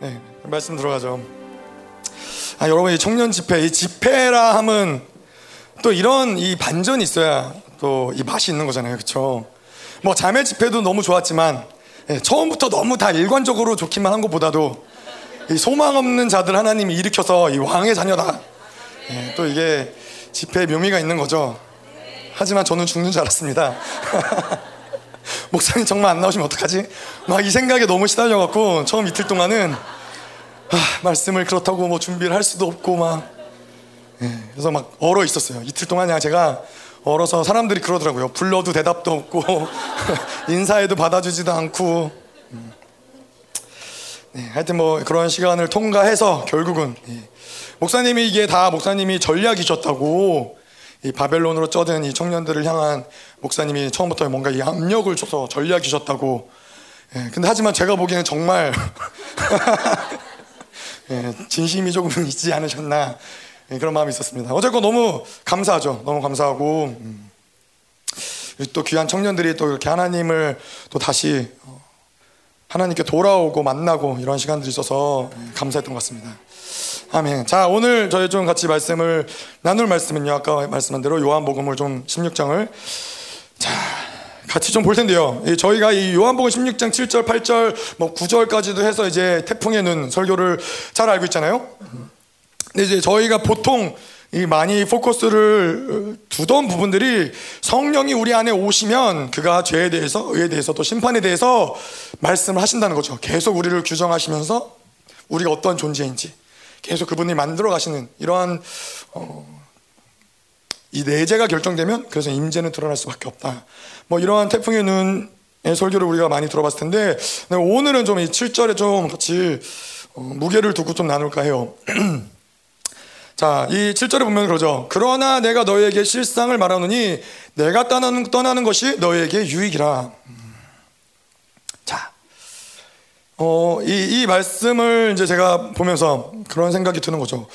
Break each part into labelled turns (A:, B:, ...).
A: 네, 말씀 들어가죠. 아, 여러분 이 청년 집회, 이 집회라 함은 또 이런 이 반전이 있어야 또 이 맛이 있는 거잖아요, 그렇죠? 뭐 자매 집회도 너무 좋았지만 예, 처음부터 너무 다 일관적으로 좋기만 한 것보다도 이 소망 없는 자들 하나님이 일으켜서 이 왕의 자녀다. 예, 또 이게 집회의 묘미가 있는 거죠. 하지만 저는 죽는 줄 알았습니다. 목사님 정말 안 나오시면 어떡하지? 막 이 생각에 너무 시달려갖고 처음 이틀 동안은 아, 말씀을 그렇다고 뭐 준비를 할 수도 없고 막 예, 그래서 막 얼어 있었어요. 이틀 동안 그냥 제가 얼어서 사람들이 그러더라고요. 불러도 대답도 없고 인사해도 받아주지도 않고 음. 네, 하여튼 뭐 그런 시간을 통과해서 결국은 예, 목사님이 이게 다 목사님이 전략이셨다고 이 바벨론으로 쩌든 이 청년들을 향한 목사님이 처음부터 뭔가 이 압력을 줘서 전략이셨다고 예, 근데 하지만 제가 보기에는 정말 예, 진심이 조금 있지 않으셨나 예, 그런 마음이 있었습니다. 어쨌건 너무 감사하죠. 너무 감사하고 음. 또 귀한 청년들이 또 이렇게 하나님을 또 다시 어, 하나님께 돌아오고 만나고 이런 시간들이 있어서 예, 감사했던 것 같습니다. 아멘. 자, 오늘 저희 좀 같이 말씀을 나눌 말씀은요. 아까 말씀한 대로 요한복음을 좀 16장을 자, 같이 좀 볼 텐데요. 저희가 이 요한복음 16장 7절, 8절, 뭐 9절까지도 해서 이제 태풍의 눈 설교를 잘 알고 있잖아요. 근데 이제 저희가 보통 이 많이 포커스를 두던 부분들이 성령이 우리 안에 오시면 그가 죄에 대해서, 의에 대해서 또 심판에 대해서 말씀을 하신다는 거죠. 계속 우리를 규정하시면서 우리가 어떤 존재인지 계속 그분이 만들어 가시는 이러한 어, 이 내재가 결정되면 그래서 임재는 드러날 수밖에 없다. 뭐 이러한 태풍의 눈의 설교를 우리가 많이 들어봤을 텐데 오늘은 좀 이 7절에 좀 같이 어, 무게를 두고 좀 나눌까 해요. 자, 이 7절에 보면 그러죠. 그러나 내가 너에게 실상을 말하노니 내가 떠나는, 떠나는 것이 너에게 유익이라. 자, 어, 이, 이 말씀을 이제 제가 보면서 그런 생각이 드는 거죠.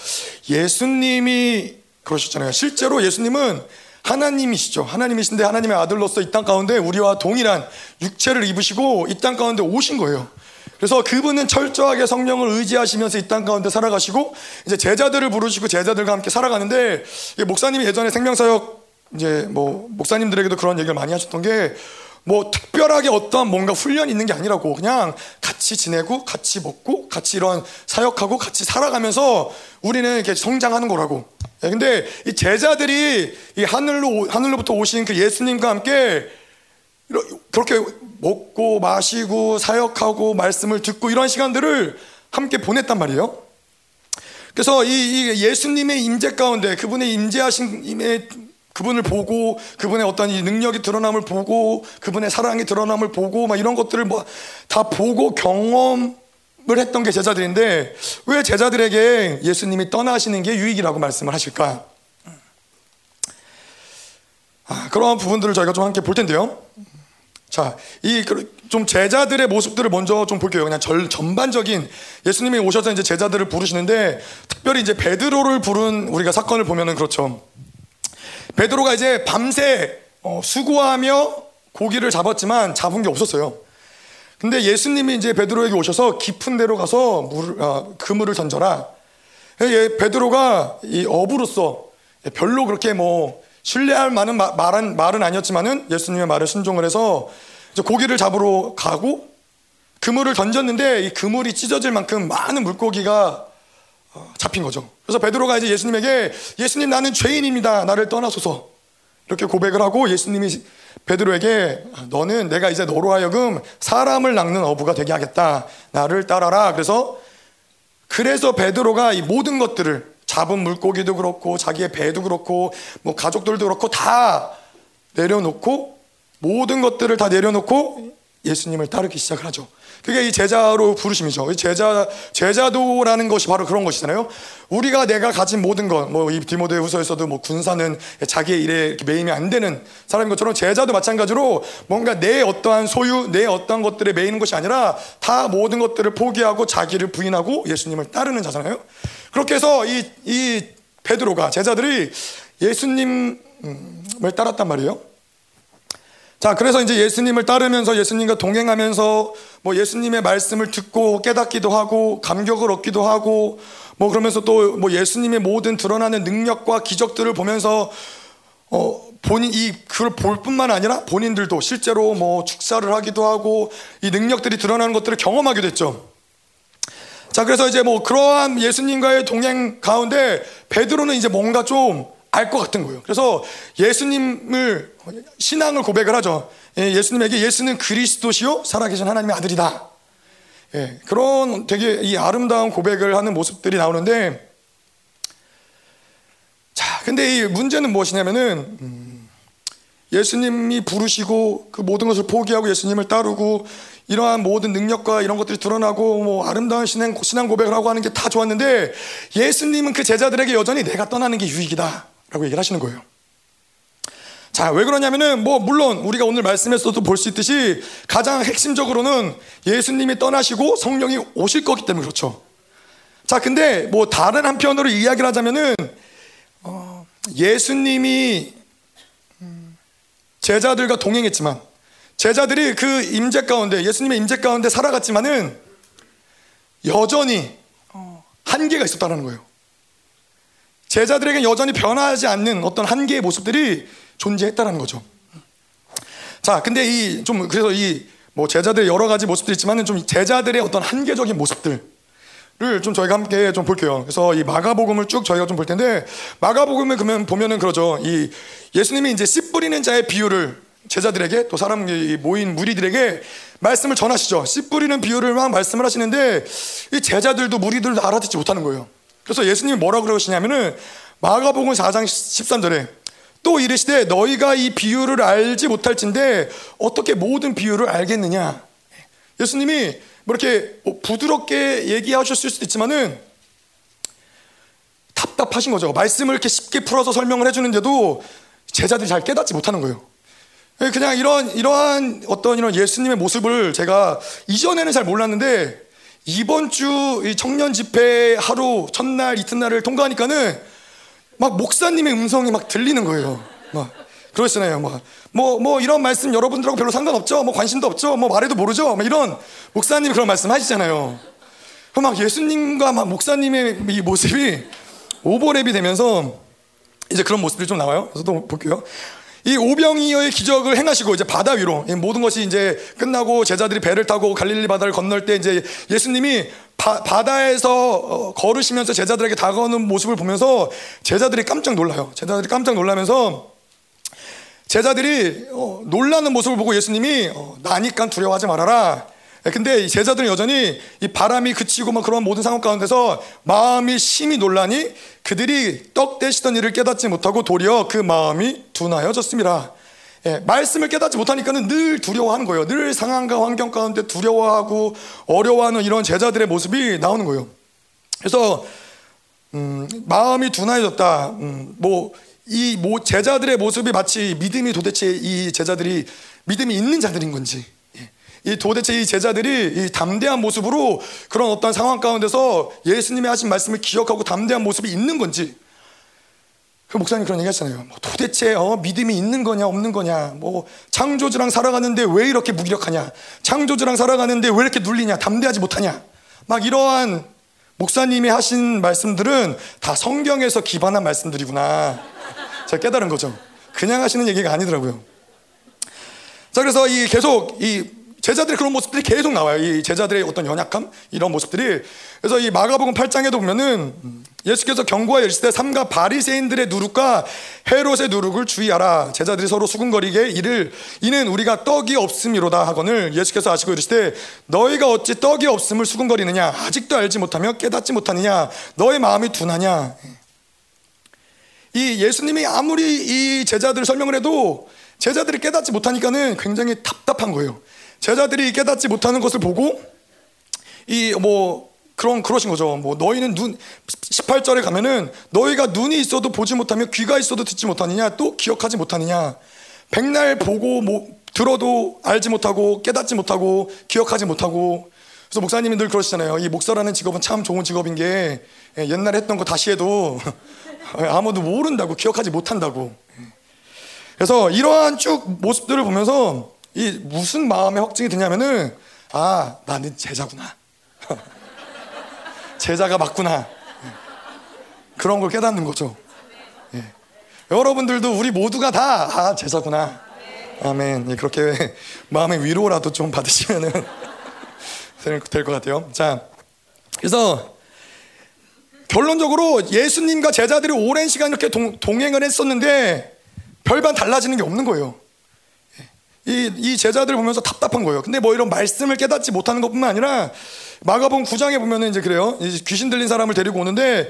A: 예수님이 그러셨잖아요. 실제로 예수님은 하나님이시죠. 하나님이신데 하나님의 아들로서 이 땅 가운데 우리와 동일한 육체를 입으시고 이 땅 가운데 오신 거예요. 그래서 그분은 철저하게 성령을 의지하시면서 이 땅 가운데 살아가시고 이제 제자들을 부르시고 제자들과 함께 살아가는데 목사님이 예전에 생명사역 이제 뭐 목사님들에게도 그런 얘기를 많이 하셨던 게 뭐 특별하게 어떠한 뭔가 훈련이 있는 게 아니라고 그냥 같이 지내고 같이 먹고 같이 이런 사역하고 같이 살아가면서 우리는 이렇게 성장하는 거라고. 예, 근데 이 제자들이 이 하늘로 하늘로부터 오신 그 예수님과 함께 그렇게 먹고 마시고 사역하고 말씀을 듣고 이런 시간들을 함께 보냈단 말이에요. 그래서 이, 이 예수님의 임재 가운데 그분의 임재하신 임의 그분을 보고 그분의 어떤 이 능력이 드러남을 보고 그분의 사랑이 드러남을 보고 막 이런 것들을 뭐 다 보고 경험을 했던 게 제자들인데 왜 제자들에게 예수님이 떠나시는 게 유익이라고 말씀을 하실까? 아, 그런 부분들을 저희가 좀 함께 볼 텐데요. 자, 이 좀 제자들의 모습들을 먼저 좀 볼게요. 그냥 절, 전반적인 예수님이 오셔서 이제 제자들을 부르시는데 특별히 이제 베드로를 부른 우리가 사건을 보면은 그렇죠. 베드로가 이제 밤새 어, 수고하며 고기를 잡았지만 잡은 게 없었어요. 근데 예수님이 이제 베드로에게 오셔서 깊은 데로 가서 물, 어, 그물을 던져라. 예, 베드로가 이 어부로서 별로 그렇게 뭐 신뢰할 만한 말은, 말은 아니었지만은 예수님의 말을 순종을 해서 고기를 잡으러 가고 그물을 던졌는데 이 그물이 찢어질 만큼 많은 물고기가 어, 잡힌 거죠. 그래서 베드로가 이제 예수님에게 예수님 나는 죄인입니다. 나를 떠나소서. 이렇게 고백을 하고 예수님이 베드로에게 너는 내가 이제 너로 하여금 사람을 낚는 어부가 되게 하겠다. 나를 따라라. 그래서 그래서 베드로가 이 모든 것들을 잡은 물고기도 그렇고 자기의 배도 그렇고 뭐 가족들도 그렇고 다 내려놓고 모든 것들을 다 내려놓고 예수님을 따르기 시작을 하죠. 그게 이 제자로 부르심이죠. 이 제자 제자도라는 것이 바로 그런 것이잖아요. 우리가 내가 가진 모든 것, 뭐 이 디모데 후서에서도 뭐 군사는 자기의 일에 매임이 안 되는 사람인 것처럼 제자도 마찬가지로 뭔가 내 어떠한 소유, 내 어떠한 것들에 매이는 것이 아니라 다 모든 것들을 포기하고 자기를 부인하고 예수님을 따르는 자잖아요. 그렇게 해서 이, 이 베드로가 제자들이 예수님을 따랐단 말이에요. 자, 그래서 이제 예수님을 따르면서 예수님과 동행하면서 뭐 예수님의 말씀을 듣고 깨닫기도 하고 감격을 얻기도 하고 뭐 그러면서 또 뭐 예수님의 모든 드러나는 능력과 기적들을 보면서 어 본인 이 그걸 볼 뿐만 아니라 본인들도 실제로 뭐 축사를 하기도 하고 이 능력들이 드러나는 것들을 경험하게 됐죠. 자, 그래서 이제 뭐 그러한 예수님과의 동행 가운데 베드로는 이제 뭔가 좀 알 것 같은 거예요. 그래서 예수님을 신앙을 고백을 하죠. 예, 예수님에게 예수는 그리스도시요 살아계신 하나님의 아들이다. 예, 그런 되게 이 아름다운 고백을 하는 모습들이 나오는데 자, 근데 이 문제는 무엇이냐면은 음, 예수님이 부르시고 그 모든 것을 포기하고 예수님을 따르고 이러한 모든 능력과 이런 것들이 드러나고 뭐 아름다운 신앙, 신앙 고백을 하고 하는 게 다 좋았는데 예수님은 그 제자들에게 여전히 내가 떠나는 게 유익이다 라고 얘기를 하시는 거예요. 자, 왜 그러냐면은 뭐 물론 우리가 오늘 말씀에서도 볼 수 있듯이 가장 핵심적으로는 예수님이 떠나시고 성령이 오실 거기 때문에 그렇죠. 자, 근데 뭐 다른 한편으로 이야기를 하자면은 어, 예수님이 제자들과 동행했지만 제자들이 그 임재 가운데 예수님의 임재 가운데 살아갔지만은 여전히 한계가 있었다는 거예요. 제자들에게 여전히 변하지 않는 어떤 한계의 모습들이 존재했다는 거죠. 자, 근데 이 좀 그래서 이 뭐 제자들의 여러 가지 모습들이 있지만은 좀 제자들의 어떤 한계적인 모습들 좀 저희가 함께 좀 볼게요. 그래서 이 마가복음을 쭉 저희가 좀 볼 텐데 마가복음을 그러면 보면은 그러죠. 이 예수님이 이제 씨 뿌리는 자의 비유를 제자들에게 또 사람 모인 무리들에게 말씀을 전하시죠. 씨 뿌리는 비유를 막 말씀을 하시는데 이 제자들도 무리들도 알아듣지 못하는 거예요. 그래서 예수님이 뭐라고 그러시냐면은 마가복음 4장 13절에 또 이르시되 너희가 이 비유를 알지 못할진데 어떻게 모든 비유를 알겠느냐? 예수님이 뭐 이렇게 부드럽게 얘기하셨을 수도 있지만은 답답하신 거죠. 말씀을 이렇게 쉽게 풀어서 설명을 해주는데도 제자들이 잘 깨닫지 못하는 거예요. 그냥 이런 이러한 어떤 이런 예수님의 모습을 제가 이전에는 잘 몰랐는데 이번 주 청년 집회 하루 첫날 이튿날을 통과하니까는 막 목사님의 음성이 막 들리는 거예요. 막 그러시잖아요. 막 뭐, 뭐 이런 말씀 여러분들하고 별로 상관없죠. 뭐 관심도 없죠. 뭐 말해도 모르죠. 막 이런 목사님이 그런 말씀 하시잖아요. 막 예수님과 막 목사님의 이 모습이 오버랩이 되면서 이제 그런 모습들이 좀 나와요. 그래서 또 볼게요. 이 오병이어의 기적을 행하시고 이제 바다 위로 모든 것이 이제 끝나고 제자들이 배를 타고 갈릴리 바다를 건널 때 이제 예수님이 바, 바다에서 어, 걸으시면서 제자들에게 다가오는 모습을 보면서 제자들이 깜짝 놀라요. 제자들이 깜짝 놀라면서 제자들이 어, 놀라는 모습을 보고 예수님이 어, 나니까 두려워하지 말아라. 근데 제자들은 여전히 이 바람이 그치고 막 그런 모든 상황 가운데서 마음이 심히 놀라니 그들이 떡 대시던 일을 깨닫지 못하고 도리어 그 마음이 둔하여졌습니다. 예, 말씀을 깨닫지 못하니까는 늘 두려워하는 거예요. 늘 상황과 환경 가운데 두려워하고 어려워하는 이런 제자들의 모습이 나오는 거예요. 그래서 음, 마음이 둔하여졌다. 음, 뭐이 제자들의 모습이 마치 믿음이 도대체 이 제자들이 믿음이 있는 자들인 건지 이 도대체 이 제자들이 이 담대한 모습으로 그런 어떤 상황 가운데서 예수님이 하신 말씀을 기억하고 담대한 모습이 있는 건지 그 목사님 그런 얘기 하잖아요. 뭐 도대체 어, 믿음이 있는 거냐 없는 거냐. 뭐 창조주랑 살아가는데 왜 이렇게 무기력하냐. 창조주랑 살아가는데 왜 이렇게 눌리냐. 담대하지 못하냐. 막 이러한 목사님이 하신 말씀들은 다 성경에서 기반한 말씀들이구나. 제가 깨달은 거죠. 그냥 하시는 얘기가 아니더라고요. 자 그래서 이 계속 이 제자들의 그런 모습들이 계속 나와요. 이 제자들의 어떤 연약함 이런 모습들이. 그래서 이 마가복음 8장에도 보면은 예수께서 경고하여 이르시되 삼가 바리새인들의 누룩과 헤롯의 누룩을 주의하라. 제자들이 서로 수군거리게 이를 이는 우리가 떡이 없음이로다 하거늘 예수께서 아시고 이르시되 너희가 어찌 떡이 없음을 수군거리느냐 아직도 알지 못하며 깨닫지 못하느냐 너의 마음이 둔하냐. 이 예수님이 아무리 이 제자들을 설명을 해도 제자들이 깨닫지 못하니까는 굉장히 답답한 거예요. 제자들이 깨닫지 못하는 것을 보고 이 뭐 그런 그러신 거죠. 뭐 너희는 눈 18절에 가면은 너희가 눈이 있어도 보지 못하며 귀가 있어도 듣지 못하느냐 또 기억하지 못하느냐 백날 보고 뭐 들어도 알지 못하고 깨닫지 못하고 기억하지 못하고 그래서 목사님이 늘 그러시잖아요. 이 목사라는 직업은 참 좋은 직업인 게 예, 옛날에 했던 거 다시 해도 아무도 모른다고 기억하지 못한다고. 그래서 이러한 쭉 모습들을 보면서 이 무슨 마음의 확증이 드냐면은 아 나는 제자구나 제자가 맞구나 그런 걸 깨닫는 거죠. 예. 여러분들도 우리 모두가 다 아, 제자구나. 아멘. 예, 그렇게 마음의 위로라도 좀 받으시면은 될 것 같아요. 자, 그래서 결론적으로 예수님과 제자들이 오랜 시간 이렇게 동, 동행을 했었는데 별반 달라지는 게 없는 거예요. 이, 이 제자들 보면서 답답한 거예요. 근데 뭐 이런 말씀을 깨닫지 못하는 것뿐만 아니라 마가복음 9장에 보면은 이제 그래요. 귀신 들린 사람을 데리고 오는데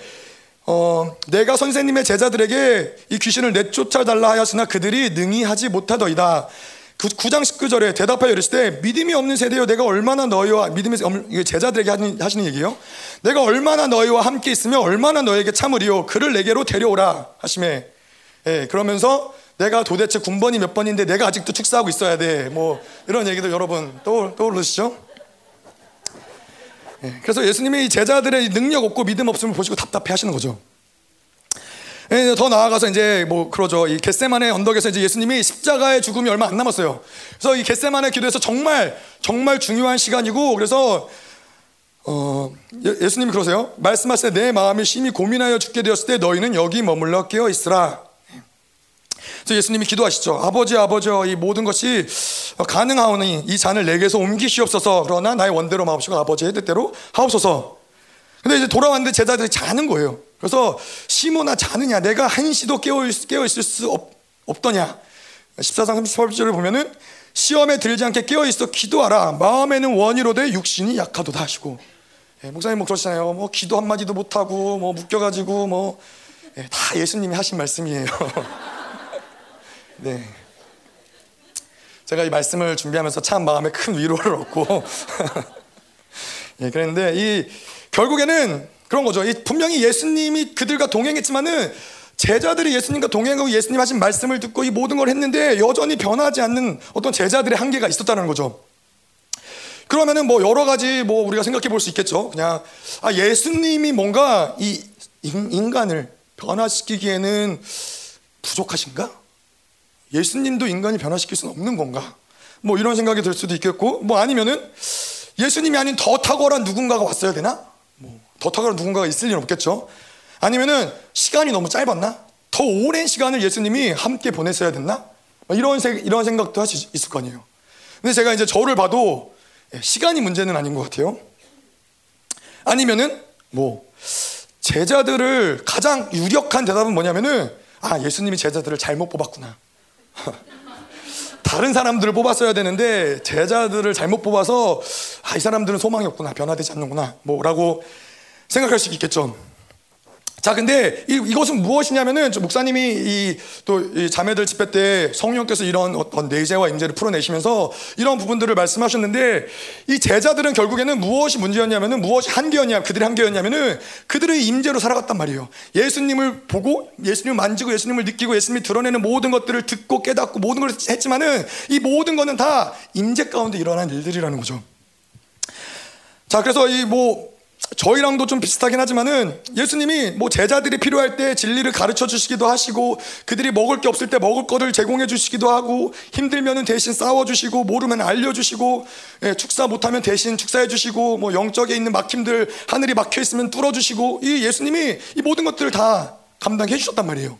A: 어, 내가 선생님의 제자들에게 이 귀신을 내쫓아 달라 하였으나 그들이 능히 하지 못하더이다. 그 9장 19절에 대답하여 이르실 때 믿음이 없는 세대여 내가 얼마나 너희와 믿음이 없는 제자들에게 하는, 하시는 얘기예요. 내가 얼마나 너희와 함께 있으며 얼마나 너에게 참으리요 그를 내게로 데려오라 하심에 예, 그러면서 내가 도대체 군번이 몇 번인데 내가 아직도 축사하고 있어야 돼. 뭐 이런 얘기도 여러분 떠올, 떠오르시죠? 예, 그래서 예수님이 제자들의 능력 없고 믿음 없음을 보시고 답답해 하시는 거죠. 예, 더 나아가서 이제 뭐 그러죠. 이 겟세만의 언덕에서 이제 예수님이 십자가의 죽음이 얼마 안 남았어요. 그래서 이 겟세만의 기도에서 정말 정말 중요한 시간이고 그래서 어, 예, 수님이 그러세요. 말씀하실 때 내 마음이 심히 고민하여 죽게 되었을 때 너희는 여기 머물러 깨어 있으라. 그래서 예수님이 기도하시죠. 아버지, 아버지, 이 모든 것이 가능하오니 이 잔을 내게서 옮기시옵소서. 그러나 나의 원대로 마옵시고 아버지의 뜻대로 하옵소서. 근데 이제 돌아왔는데 제자들이 자는 거예요. 그래서 시모나 자느냐? 내가 한시도 깨어, 깨어 있을 수 없, 없더냐? 14장 38절을 보면은 시험에 들지 않게 깨어 있어 기도하라. 마음에는 원이로되 육신이 약하도다 하시고. 예, 목사님 뭐 그러시잖아요. 뭐 기도 한 마디도 못 하고 뭐 묶여가지고 뭐다 예, 예수님이 하신 말씀이에요. 네. 제가 이 말씀을 준비하면서 참 마음에 큰 위로를 얻고 예, 그랬는데 이 결국에는 그런 거죠. 이 분명히 예수님이 그들과 동행했지만은 제자들이 예수님과 동행하고 예수님 하신 말씀을 듣고 이 모든 걸 했는데 여전히 변하지 않는 어떤 제자들의 한계가 있었다는 거죠. 그러면은 뭐 여러 가지 뭐 우리가 생각해 볼 수 있겠죠. 그냥 아 예수님이 뭔가 이 인간을 변화시키기에는 부족하신가? 예수님도 인간이 변화시킬 수는 없는 건가? 뭐 이런 생각이 들 수도 있겠고, 뭐 아니면은 예수님이 아닌 더 탁월한 누군가가 왔어야 되나? 뭐 더 탁월한 누군가가 있을 일은 없겠죠. 아니면은 시간이 너무 짧았나? 더 오랜 시간을 예수님이 함께 보냈어야 됐나? 뭐 이런 세, 이런 생각도 할 수 있을 거 아니에요. 근데 제가 이제 저를 봐도 예, 시간이 문제는 아닌 것 같아요. 아니면은 뭐 제자들을 가장 유력한 대답은 뭐냐면은 아 예수님이 제자들을 잘못 뽑았구나. 다른 사람들을 뽑았어야 되는데 제자들을 잘못 뽑아서 아, 이 사람들은 소망이 없구나 변화되지 않는구나 뭐라고 생각할 수 있겠죠. 자, 근데 이, 이것은 무엇이냐면은 목사님이 이또이 자매들 집회 때 성령께서 이런 어떤 내재와 임재를 풀어내시면서 이런 부분들을 말씀하셨는데 이 제자들은 결국에는 무엇이 문제였냐면은 무엇이 한계였냐 그들의 한계였냐면은 그들의 임재로 살아갔단 말이에요. 예수님을 보고 예수님을 만지고 예수님을 느끼고 예수님이 드러내는 모든 것들을 듣고 깨닫고 모든 걸 했지만은 이 모든 것은 다 임재 가운데 일어난 일들이라는 거죠. 자, 그래서 이뭐 저희랑도 좀 비슷하긴 하지만은 예수님이 뭐 제자들이 필요할 때 진리를 가르쳐 주시기도 하시고 그들이 먹을 게 없을 때 먹을 거를 제공해 주시기도 하고 힘들면은 대신 싸워 주시고 모르면 알려 주시고 예, 축사 못하면 대신 축사해 주시고 뭐 영적에 있는 막힘들 하늘이 막혀 있으면 뚫어 주시고 이 예수님이 이 모든 것들을 다 감당해 주셨단 말이에요.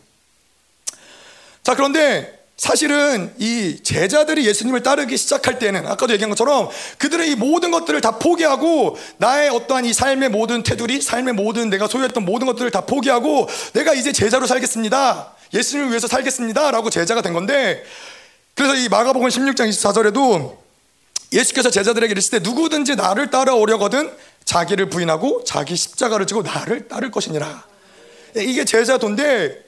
A: 자 그런데 사실은 이 제자들이 예수님을 따르기 시작할 때는 아까도 얘기한 것처럼 그들의 이 모든 것들을 다 포기하고 나의 어떠한 이 삶의 모든 테두리, 삶의 모든 내가 소유했던 모든 것들을 다 포기하고 내가 이제 제자로 살겠습니다. 예수님을 위해서 살겠습니다. 라고 제자가 된 건데 그래서 이 마가복음 16장 24절에도 예수께서 제자들에게 이르실 때 누구든지 나를 따라오려거든 자기를 부인하고 자기 십자가를 지고 나를 따를 것이니라. 이게 제자도인데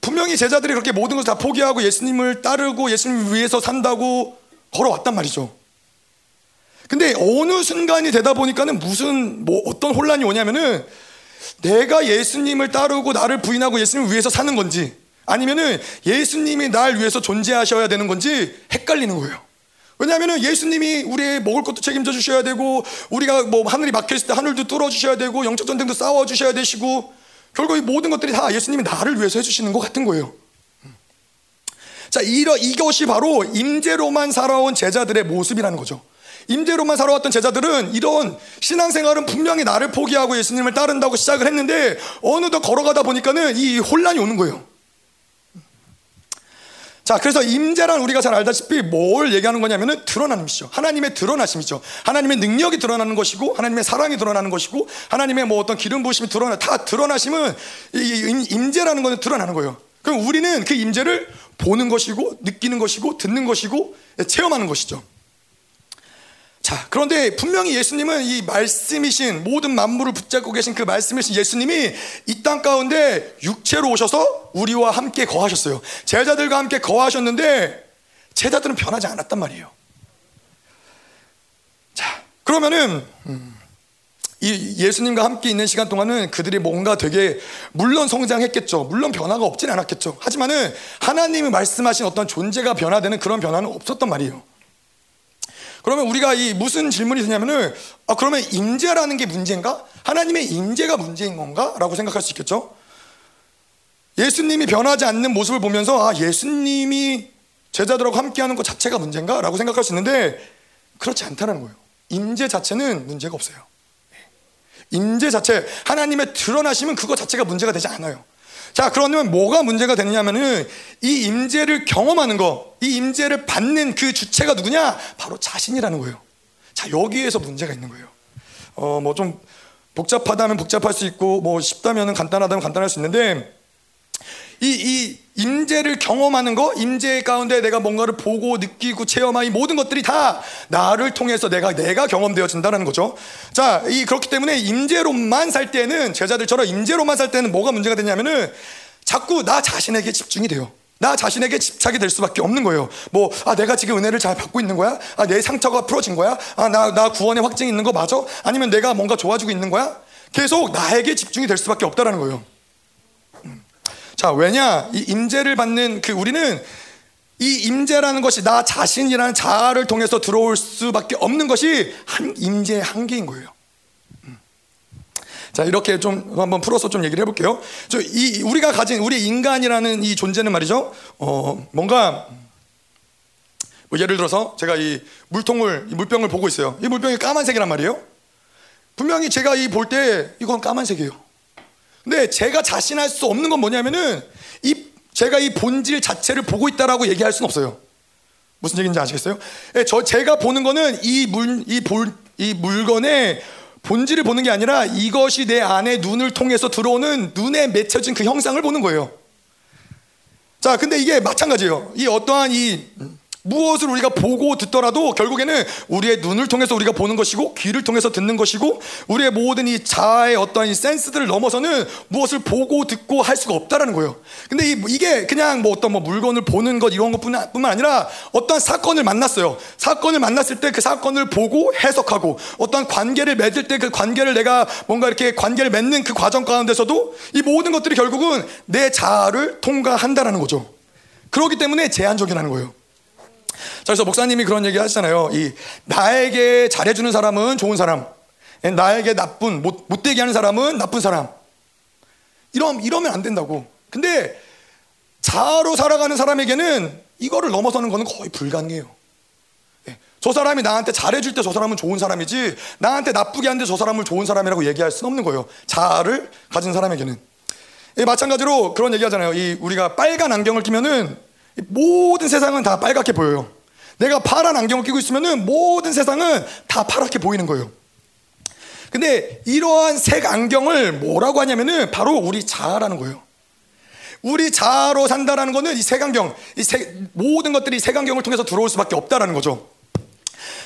A: 분명히 제자들이 그렇게 모든 것을 다 포기하고 예수님을 따르고 예수님을 위해서 산다고 걸어왔단 말이죠. 근데 어느 순간이 되다 보니까는 무슨 뭐 어떤 혼란이 오냐면은 내가 예수님을 따르고 나를 부인하고 예수님을 위해서 사는 건지 아니면은 예수님이 날 위해서 존재하셔야 되는 건지 헷갈리는 거예요. 왜냐하면 예수님이 우리의 먹을 것도 책임져 주셔야 되고 우리가 뭐 하늘이 막혀 있을 때 하늘도 뚫어 주셔야 되고 영적 전쟁도 싸워 주셔야 되시고 결국 이 모든 것들이 다 예수님이 나를 위해서 해주시는 것 같은 거예요. 자, 이러, 이것이 바로 임재로만 살아온 제자들의 모습이라는 거죠. 임재로만 살아왔던 제자들은 이런 신앙생활은 분명히 나를 포기하고 예수님을 따른다고 시작을 했는데 어느덧 걸어가다 보니까는 이 혼란이 오는 거예요. 자, 그래서 임재란 우리가 잘 알다시피 뭘 얘기하는 거냐면은 드러나는 것이죠. 하나님의 드러나심이죠. 하나님의 능력이 드러나는 것이고, 하나님의 사랑이 드러나는 것이고, 하나님의 뭐 어떤 기름 부으심이 드러나, 다 드러나심은 이 임재라는 것은 드러나는 거예요. 그럼 우리는 그 임재를 보는 것이고, 느끼는 것이고, 듣는 것이고, 체험하는 것이죠. 자, 그런데 분명히 예수님은 이 말씀이신 모든 만물을 붙잡고 계신 그 말씀이신 예수님이 이 땅 가운데 육체로 오셔서 우리와 함께 거하셨어요. 제자들과 함께 거하셨는데 제자들은 변하지 않았단 말이에요. 자, 그러면은 음, 이 예수님과 함께 있는 시간 동안은 그들이 뭔가 되게 물론 성장했겠죠. 물론 변화가 없진 않았겠죠. 하지만은 하나님이 말씀하신 어떤 존재가 변화되는 그런 변화는 없었단 말이에요. 그러면 우리가 이 무슨 질문이 드냐면은 아 그러면 임재라는 게 문제인가? 하나님의 임재가 문제인 건가? 라고 생각할 수 있겠죠. 예수님이 변하지 않는 모습을 보면서 아 예수님이 제자들하고 함께하는 것 자체가 문제인가? 라고 생각할 수 있는데 그렇지 않다는 거예요. 임재 자체는 문제가 없어요. 임재 자체 하나님의 드러나심은 그거 자체가 문제가 되지 않아요. 자, 그러면 뭐가 문제가 되느냐면은 이 임재를 경험하는 거, 이 임재를 받는 그 주체가 누구냐? 바로 자신이라는 거예요. 자, 여기에서 문제가 있는 거예요. 어, 뭐 좀 복잡하다면 복잡할 수 있고 뭐 쉽다면 간단하다면 간단할 수 있는데 이, 이 임재를 경험하는 거, 임재 가운데 내가 뭔가를 보고 느끼고 체험하는 모든 것들이 다 나를 통해서 내가 내가 경험되어진다는 거죠. 자, 이 그렇기 때문에 임재로만 살 때는 제자들처럼 임재로만 살 때는 뭐가 문제가 되냐면은 자꾸 나 자신에게 집중이 돼요. 나 자신에게 집착이 될 수밖에 없는 거예요. 뭐, 아, 내가 지금 은혜를 잘 받고 있는 거야? 아, 내 상처가 풀어진 거야? 아, 나, 나 구원의 확증이 있는 거 맞아? 아니면 내가 뭔가 좋아지고 있는 거야? 계속 나에게 집중이 될 수밖에 없다라는 거예요. 자, 왜냐? 이 임재를 받는 그 우리는 이 임재라는 것이 나 자신이라는 자아를 통해서 들어올 수밖에 없는 것이 한 임재의 한계인 거예요. 음. 자 이렇게 좀 한번 풀어서 좀 얘기를 해볼게요. 저 이 우리가 가진 우리 인간이라는 이 존재는 말이죠. 어 뭔가 뭐 예를 들어서 제가 이 물통을 이 물병을 보고 있어요. 이 물병이 까만색이란 말이에요. 분명히 제가 이 볼 때 이건 까만색이에요. 근데 제가 자신할 수 없는 건 뭐냐면은 이 제가 이 본질 자체를 보고 있다라고 얘기할 수는 없어요. 무슨 얘기인지 아시겠어요? 예, 저 제가 보는 거는 이물이 물건의 본질을 보는 게 아니라 이것이 내 안에 눈을 통해서 들어오는 눈에 맺혀진 그 형상을 보는 거예요. 자, 근데 이게 마찬가지예요. 이 어떠한 이 무엇을 우리가 보고 듣더라도 결국에는 우리의 눈을 통해서 우리가 보는 것이고 귀를 통해서 듣는 것이고 우리의 모든 이 자아의 어떤 이 센스들을 넘어서는 무엇을 보고 듣고 할 수가 없다라는 거예요. 근데 이, 게 그냥 뭐 어떤 뭐 물건을 보는 것 이런 것뿐만 아니라 어떤 사건을 만났어요. 사건을 만났을 때 그 사건을 보고 해석하고 어떤 관계를 맺을 때 그 관계를 내가 뭔가 이렇게 관계를 맺는 그 과정 가운데서도 이 모든 것들이 결국은 내 자아를 통과한다라는 거죠. 그렇기 때문에 제한적이라는 거예요. 자, 그래서 목사님이 그런 얘기 하시잖아요. 이 나에게 잘해주는 사람은 좋은 사람, 나에게 나쁜 못 못되게 하는 사람은 나쁜 사람. 이러 이러면 안 된다고. 근데 자아로 살아가는 사람에게는 이거를 넘어서는 것은 거의 불가능해요. 예, 저 사람이 나한테 잘해줄 때 저 사람은 좋은 사람이지 나한테 나쁘게 하는데 저 사람을 좋은 사람이라고 얘기할 수는 없는 거예요. 자아를 가진 사람에게는. 예, 마찬가지로 그런 얘기 하잖아요. 이 우리가 빨간 안경을 끼면은 모든 세상은 다 빨갛게 보여요. 내가 파란 안경을 끼고 있으면 모든 세상은 다 파랗게 보이는 거예요. 근데 이러한 색 안경을 뭐라고 하냐면은 바로 우리 자아라는 거예요. 우리 자아로 산다라는 거는 이 색안경, 이 색, 모든 것들이 색안경을 통해서 들어올 수밖에 없다라는 거죠.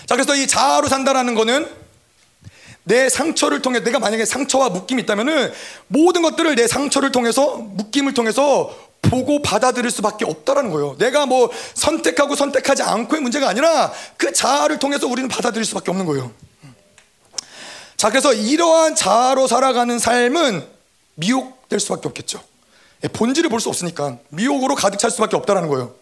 A: 자, 그래서 이 자아로 산다라는 거는 내 상처를 통해 내가 만약에 상처와 묶임이 있다면은 모든 것들을 내 상처를 통해서 묶임을 통해서 보고 받아들일 수밖에 없다라는 거예요. 내가 뭐 선택하고 선택하지 않고의 문제가 아니라 그 자아를 통해서 우리는 받아들일 수밖에 없는 거예요. 자, 그래서 이러한 자아로 살아가는 삶은 미혹될 수밖에 없겠죠. 예, 본질을 볼 수 없으니까 미혹으로 가득 찰 수밖에 없다라는 거예요.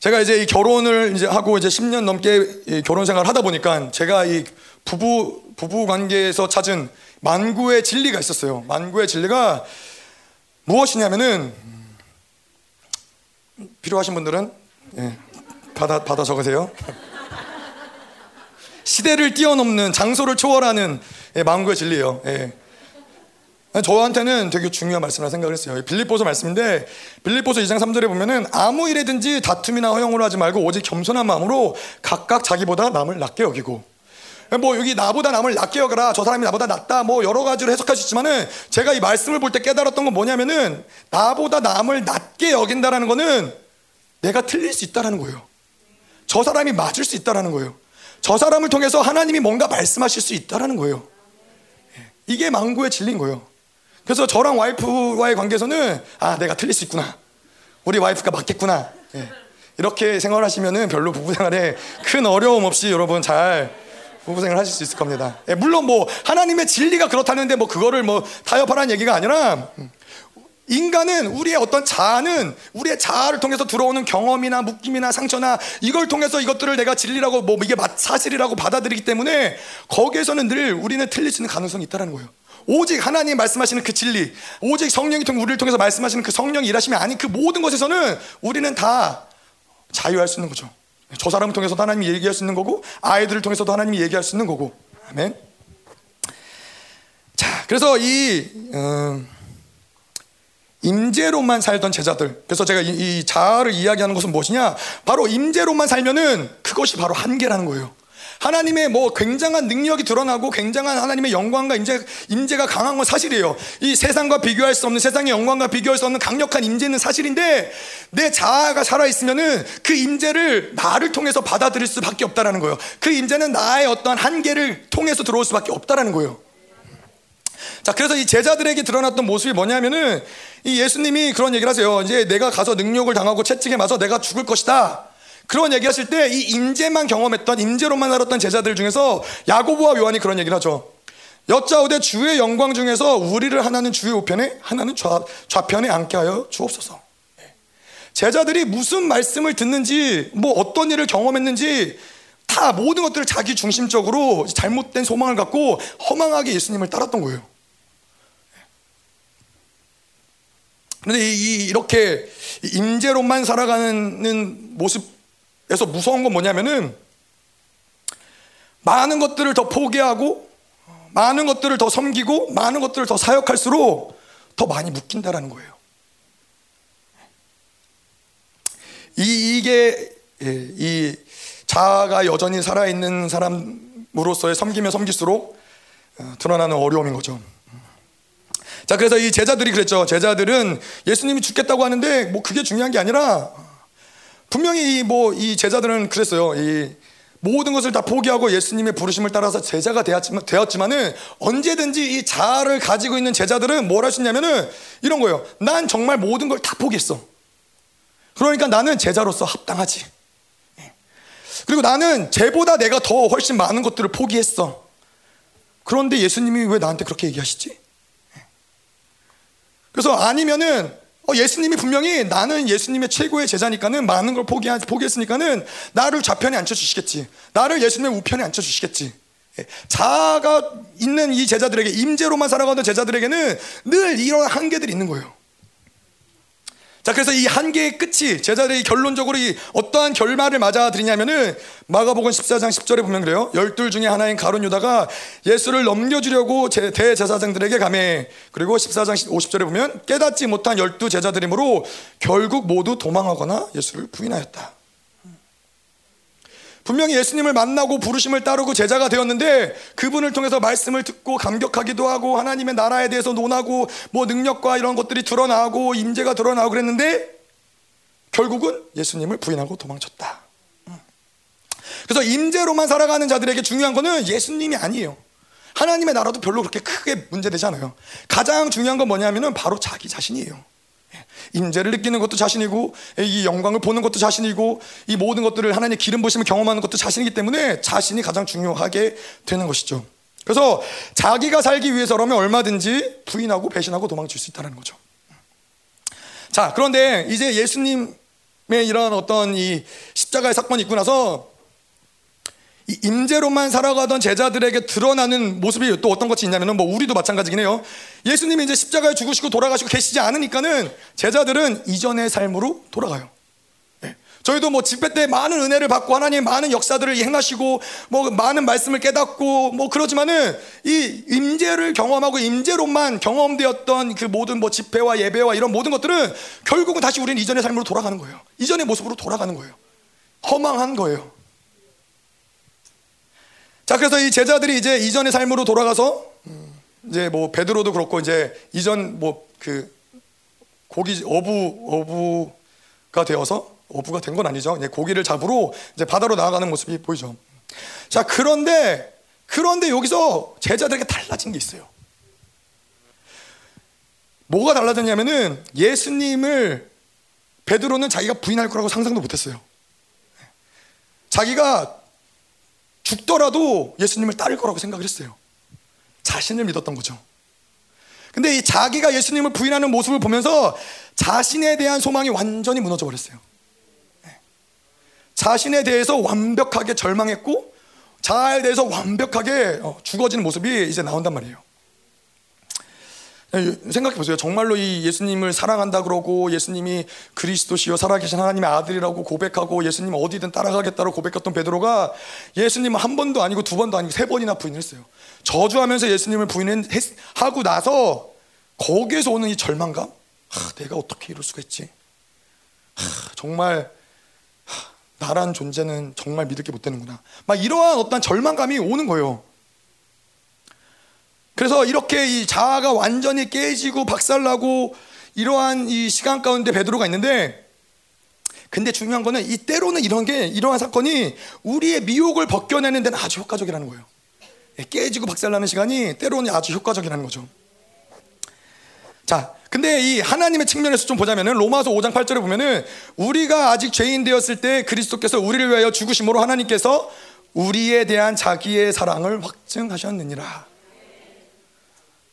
A: 제가 이제 이 결혼을 이제 하고 이제 10년 넘게 결혼 생활을 하다 보니까 제가 이 부부 부부 관계에서 찾은 만구의 진리가 있었어요. 만구의 진리가 무엇이냐면은 필요하신 분들은 예, 받아 받아 적으세요. 시대를 뛰어넘는 장소를 초월하는 예, 망구의 진리예요. 예. 저한테는 되게 중요한 말씀이라 생각을 했어요. 빌립보서 말씀인데 빌립보서 2장 3절에 보면은 아무 일에든지 다툼이나 허용으로 하지 말고 오직 겸손한 마음으로 각각 자기보다 남을 낮게 여기고 뭐 여기 나보다 남을 낮게 여겨라 저 사람이 나보다 낫다 뭐 여러 가지로 해석할 수 있지만은 제가 이 말씀을 볼 때 깨달았던 건 뭐냐면은 나보다 남을 낮게 여긴다라는 거는 내가 틀릴 수 있다라는 거예요. 저 사람이 맞을 수 있다라는 거예요. 저 사람을 통해서 하나님이 뭔가 말씀하실 수 있다라는 거예요. 이게 망고의 진리인 거예요. 그래서 저랑 와이프와의 관계에서는 아 내가 틀릴 수 있구나. 우리 와이프가 맞겠구나. 예. 이렇게 생활하시면은 별로 부부 생활에 큰 어려움 없이 여러분 잘 부부생활 하실 수 있을 겁니다. 예, 물론 뭐 하나님의 진리가 그렇다는데 뭐 그거를 뭐 타협하라는 얘기가 아니라 음, 인간은 우리의 어떤 자아는 우리의 자아를 통해서 들어오는 경험이나 묶임이나 상처나 이걸 통해서 이것들을 내가 진리라고 뭐 이게 사실이라고 받아들이기 때문에 거기에서는 늘 우리는 틀릴 수 있는 가능성이 있다는 거예요. 오직 하나님 말씀하시는 그 진리, 오직 성령이 통해 우리를 통해서 말씀하시는 그 성령이 일하시면 아닌 그 모든 것에서는 우리는 다 자유할 수 있는 거죠. 저 사람을 통해서도 하나님이 얘기할 수 있는 거고 아이들을 통해서도 하나님이 얘기할 수 있는 거고. 아멘. 자, 그래서 이 음, 임재로만 살던 제자들. 그래서 제가 이, 이 자아를 이야기하는 것은 무엇이냐? 바로 임재로만 살면은 그것이 바로 한계라는 거예요. 하나님의 뭐 굉장한 능력이 드러나고 굉장한 하나님의 영광과 임재, 임재가 강한 건 사실이에요. 이 세상과 비교할 수 없는 세상의 영광과 비교할 수 없는 강력한 임재는 사실인데 내 자아가 살아 있으면은 그 임재를 나를 통해서 받아들일 수밖에 없다라는 거예요. 그 임재는 나의 어떤 한계를 통해서 들어올 수밖에 없다라는 거예요. 자, 그래서 이 제자들에게 드러났던 모습이 뭐냐면은 이 예수님이 그런 얘기를 하세요. 이제 내가 가서 능력을 당하고 채찍에 맞아 내가 죽을 것이다. 그런 얘기하실 때 이 임재만 경험했던 임재로만 살았던 제자들 중에서 야고보와 요한이 그런 얘기를 하죠. 여짜오되 주의 영광 중에서 우리를 하나는 주의 우편에 하나는 좌, 좌편에 앉게 하여 주옵소서. 제자들이 무슨 말씀을 듣는지 뭐 어떤 일을 경험했는지 다 모든 것들을 자기 중심적으로 잘못된 소망을 갖고 허망하게 예수님을 따랐던 거예요. 그런데 이, 이렇게 임재로만 살아가는 모습 그래서 무서운 건 뭐냐면은 많은 것들을 더 포기하고 많은 것들을 더 섬기고 많은 것들을 더 사역할수록 더 많이 묶인다라는 거예요. 이, 이게 예, 이 자아가 여전히 살아있는 사람으로서의 섬기며 섬길수록 어, 드러나는 어려움인 거죠. 자, 그래서 이 제자들이 그랬죠. 제자들은 예수님이 죽겠다고 하는데 뭐 그게 중요한 게 아니라 분명히 뭐이 제자들은 그랬어요. 이 모든 것을 다 포기하고 예수님의 부르심을 따라서 제자가 되었지만, 되었지만은 언제든지 이 자아를 가지고 있는 제자들은 뭘 할 수 있냐면은 이런 거예요. 난 정말 모든 걸 다 포기했어. 그러니까 나는 제자로서 합당하지. 예. 그리고 나는 쟤보다 내가 더 훨씬 많은 것들을 포기했어. 그런데 예수님이 왜 나한테 그렇게 얘기하시지? 예. 그래서 아니면은 어, 예수님이 분명히 나는 예수님의 최고의 제자니까는 많은 걸 포기, 포기했으니까는 나를 좌편에 앉혀주시겠지. 나를 예수님의 우편에 앉혀주시겠지. 예, 자아가 있는 이 제자들에게, 임재로만 살아가는 제자들에게는 늘 이런 한계들이 있는 거예요. 자, 그래서 이 한계의 끝이 제자들이 결론적으로 이 어떠한 결말을 맞아들이냐면은 마가복음 14장 10절에 보면 그래요. 열둘 중에 하나인 가룟 유다가 예수를 넘겨주려고 대제사장들에게 가매. 그리고 14장 50절에 보면 깨닫지 못한 열두 제자들이므로 결국 모두 도망하거나 예수를 부인하였다. 분명히 예수님을 만나고 부르심을 따르고 제자가 되었는데 그분을 통해서 말씀을 듣고 감격하기도 하고 하나님의 나라에 대해서 논하고 뭐 능력과 이런 것들이 드러나고 임재가 드러나고 그랬는데 결국은 예수님을 부인하고 도망쳤다. 그래서 임재로만 살아가는 자들에게 중요한 거는 예수님이 아니에요. 하나님의 나라도 별로 그렇게 크게 문제되지 않아요. 가장 중요한 건 뭐냐면은 바로 자기 자신이에요. 임재를 느끼는 것도 자신이고 이 영광을 보는 것도 자신이고 이 모든 것들을 하나님의 기름 부심을 경험하는 것도 자신이기 때문에 자신이 가장 중요하게 되는 것이죠. 그래서 자기가 살기 위해서라면 얼마든지 부인하고 배신하고 도망칠 수 있다는 거죠. 자, 그런데 이제 예수님의 이런 어떤 이 십자가의 사건이 있고 나서 임재로만 살아가던 제자들에게 드러나는 모습이 또 어떤 것이 있냐면은 뭐 우리도 마찬가지긴 해요. 예수님이 이제 십자가에 죽으시고 돌아가시고 계시지 않으니까는 제자들은 이전의 삶으로 돌아가요. 저희도 뭐 집회 때 많은 은혜를 받고 하나님 많은 역사들을 행하시고 뭐 많은 말씀을 깨닫고 뭐 그러지만은 이 임재를 경험하고 임재로만 경험되었던 그 모든 뭐 집회와 예배와 이런 모든 것들은 결국은 다시 우리는 이전의 삶으로 돌아가는 거예요. 이전의 모습으로 돌아가는 거예요. 허망한 거예요. 자, 그래서 이 제자들이 이제 이전의 삶으로 돌아가서 이제 뭐 베드로도 그렇고 이제 이전 뭐 그 고기 어부 어부가 되어서 어부가 된 건 아니죠. 이제 고기를 잡으러 이제 바다로 나아가는 모습이 보이죠. 자, 그런데 그런데 여기서 제자들에게 달라진 게 있어요. 뭐가 달라졌냐면은 예수님을 베드로는 자기가 부인할 거라고 상상도 못했어요. 자기가 죽더라도 예수님을 따를 거라고 생각을 했어요. 자신을 믿었던 거죠. 근데 이 자기가 예수님을 부인하는 모습을 보면서 자신에 대한 소망이 완전히 무너져 버렸어요. 네. 자신에 대해서 완벽하게 절망했고 자아에 대해서 완벽하게 어, 죽어지는 모습이 이제 나온단 말이에요. 생각해 보세요. 정말로 이 예수님을 사랑한다 그러고 예수님이 그리스도시요 살아계신 하나님의 아들이라고 고백하고 예수님 어디든 따라가겠다고 고백했던 베드로가 예수님은 한 번도 아니고 두 번도 아니고 세 번이나 부인했어요. 저주하면서 예수님을 부인하고 나서 거기에서 오는 이 절망감, 하, 내가 어떻게 이럴 수가 있지? 하, 정말 하, 나란 존재는 정말 믿을 게 못 되는구나. 막 이러한 어떤 절망감이 오는 거예요. 그래서 이렇게 이 자아가 완전히 깨지고 박살나고 이러한 이 시간 가운데 베드로가 있는데 근데 중요한 거는 이 때로는 이런 게 이러한 사건이 우리의 미혹을 벗겨내는 데는 아주 효과적이라는 거예요. 예, 깨지고 박살나는 시간이 때로는 아주 효과적이라는 거죠. 자, 근데 이 하나님의 측면에서 좀 보자면은 로마서 5장 8절에 보면은 우리가 아직 죄인 되었을 때 그리스도께서 우리를 위하여 죽으심으로 하나님께서 우리에 대한 자기의 사랑을 확증하셨느니라.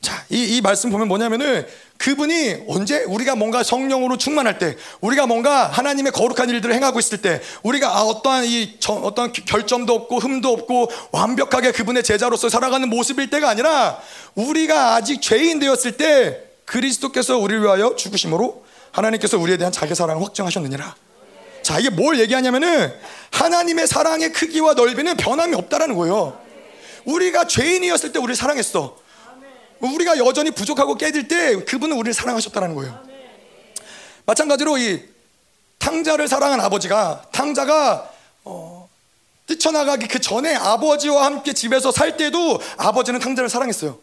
A: 자, 이, 이 말씀 보면 뭐냐면은 그분이 언제 우리가 뭔가 성령으로 충만할 때, 우리가 뭔가 하나님의 거룩한 일들을 행하고 있을 때, 우리가 아, 어떠한 이 저, 어떠한 결점도 없고 흠도 없고 완벽하게 그분의 제자로서 살아가는 모습일 때가 아니라 우리가 아직 죄인 되었을 때 그리스도께서 우리를 위하여 죽으심으로 하나님께서 우리에 대한 자기 사랑을 확정하셨느니라. 자, 이게 뭘 얘기하냐면은 하나님의 사랑의 크기와 넓이는 변함이 없다라는 거예요. 우리가 죄인이었을 때 우리를 사랑했어. 우리가 여전히 부족하고 깨질 때 그분은 우리를 사랑하셨다는 거예요. 마찬가지로 이 탕자를 사랑한 아버지가 탕자가 어, 뛰쳐나가기 그 전에 아버지와 함께 집에서 살 때도 아버지는 탕자를 사랑했어요.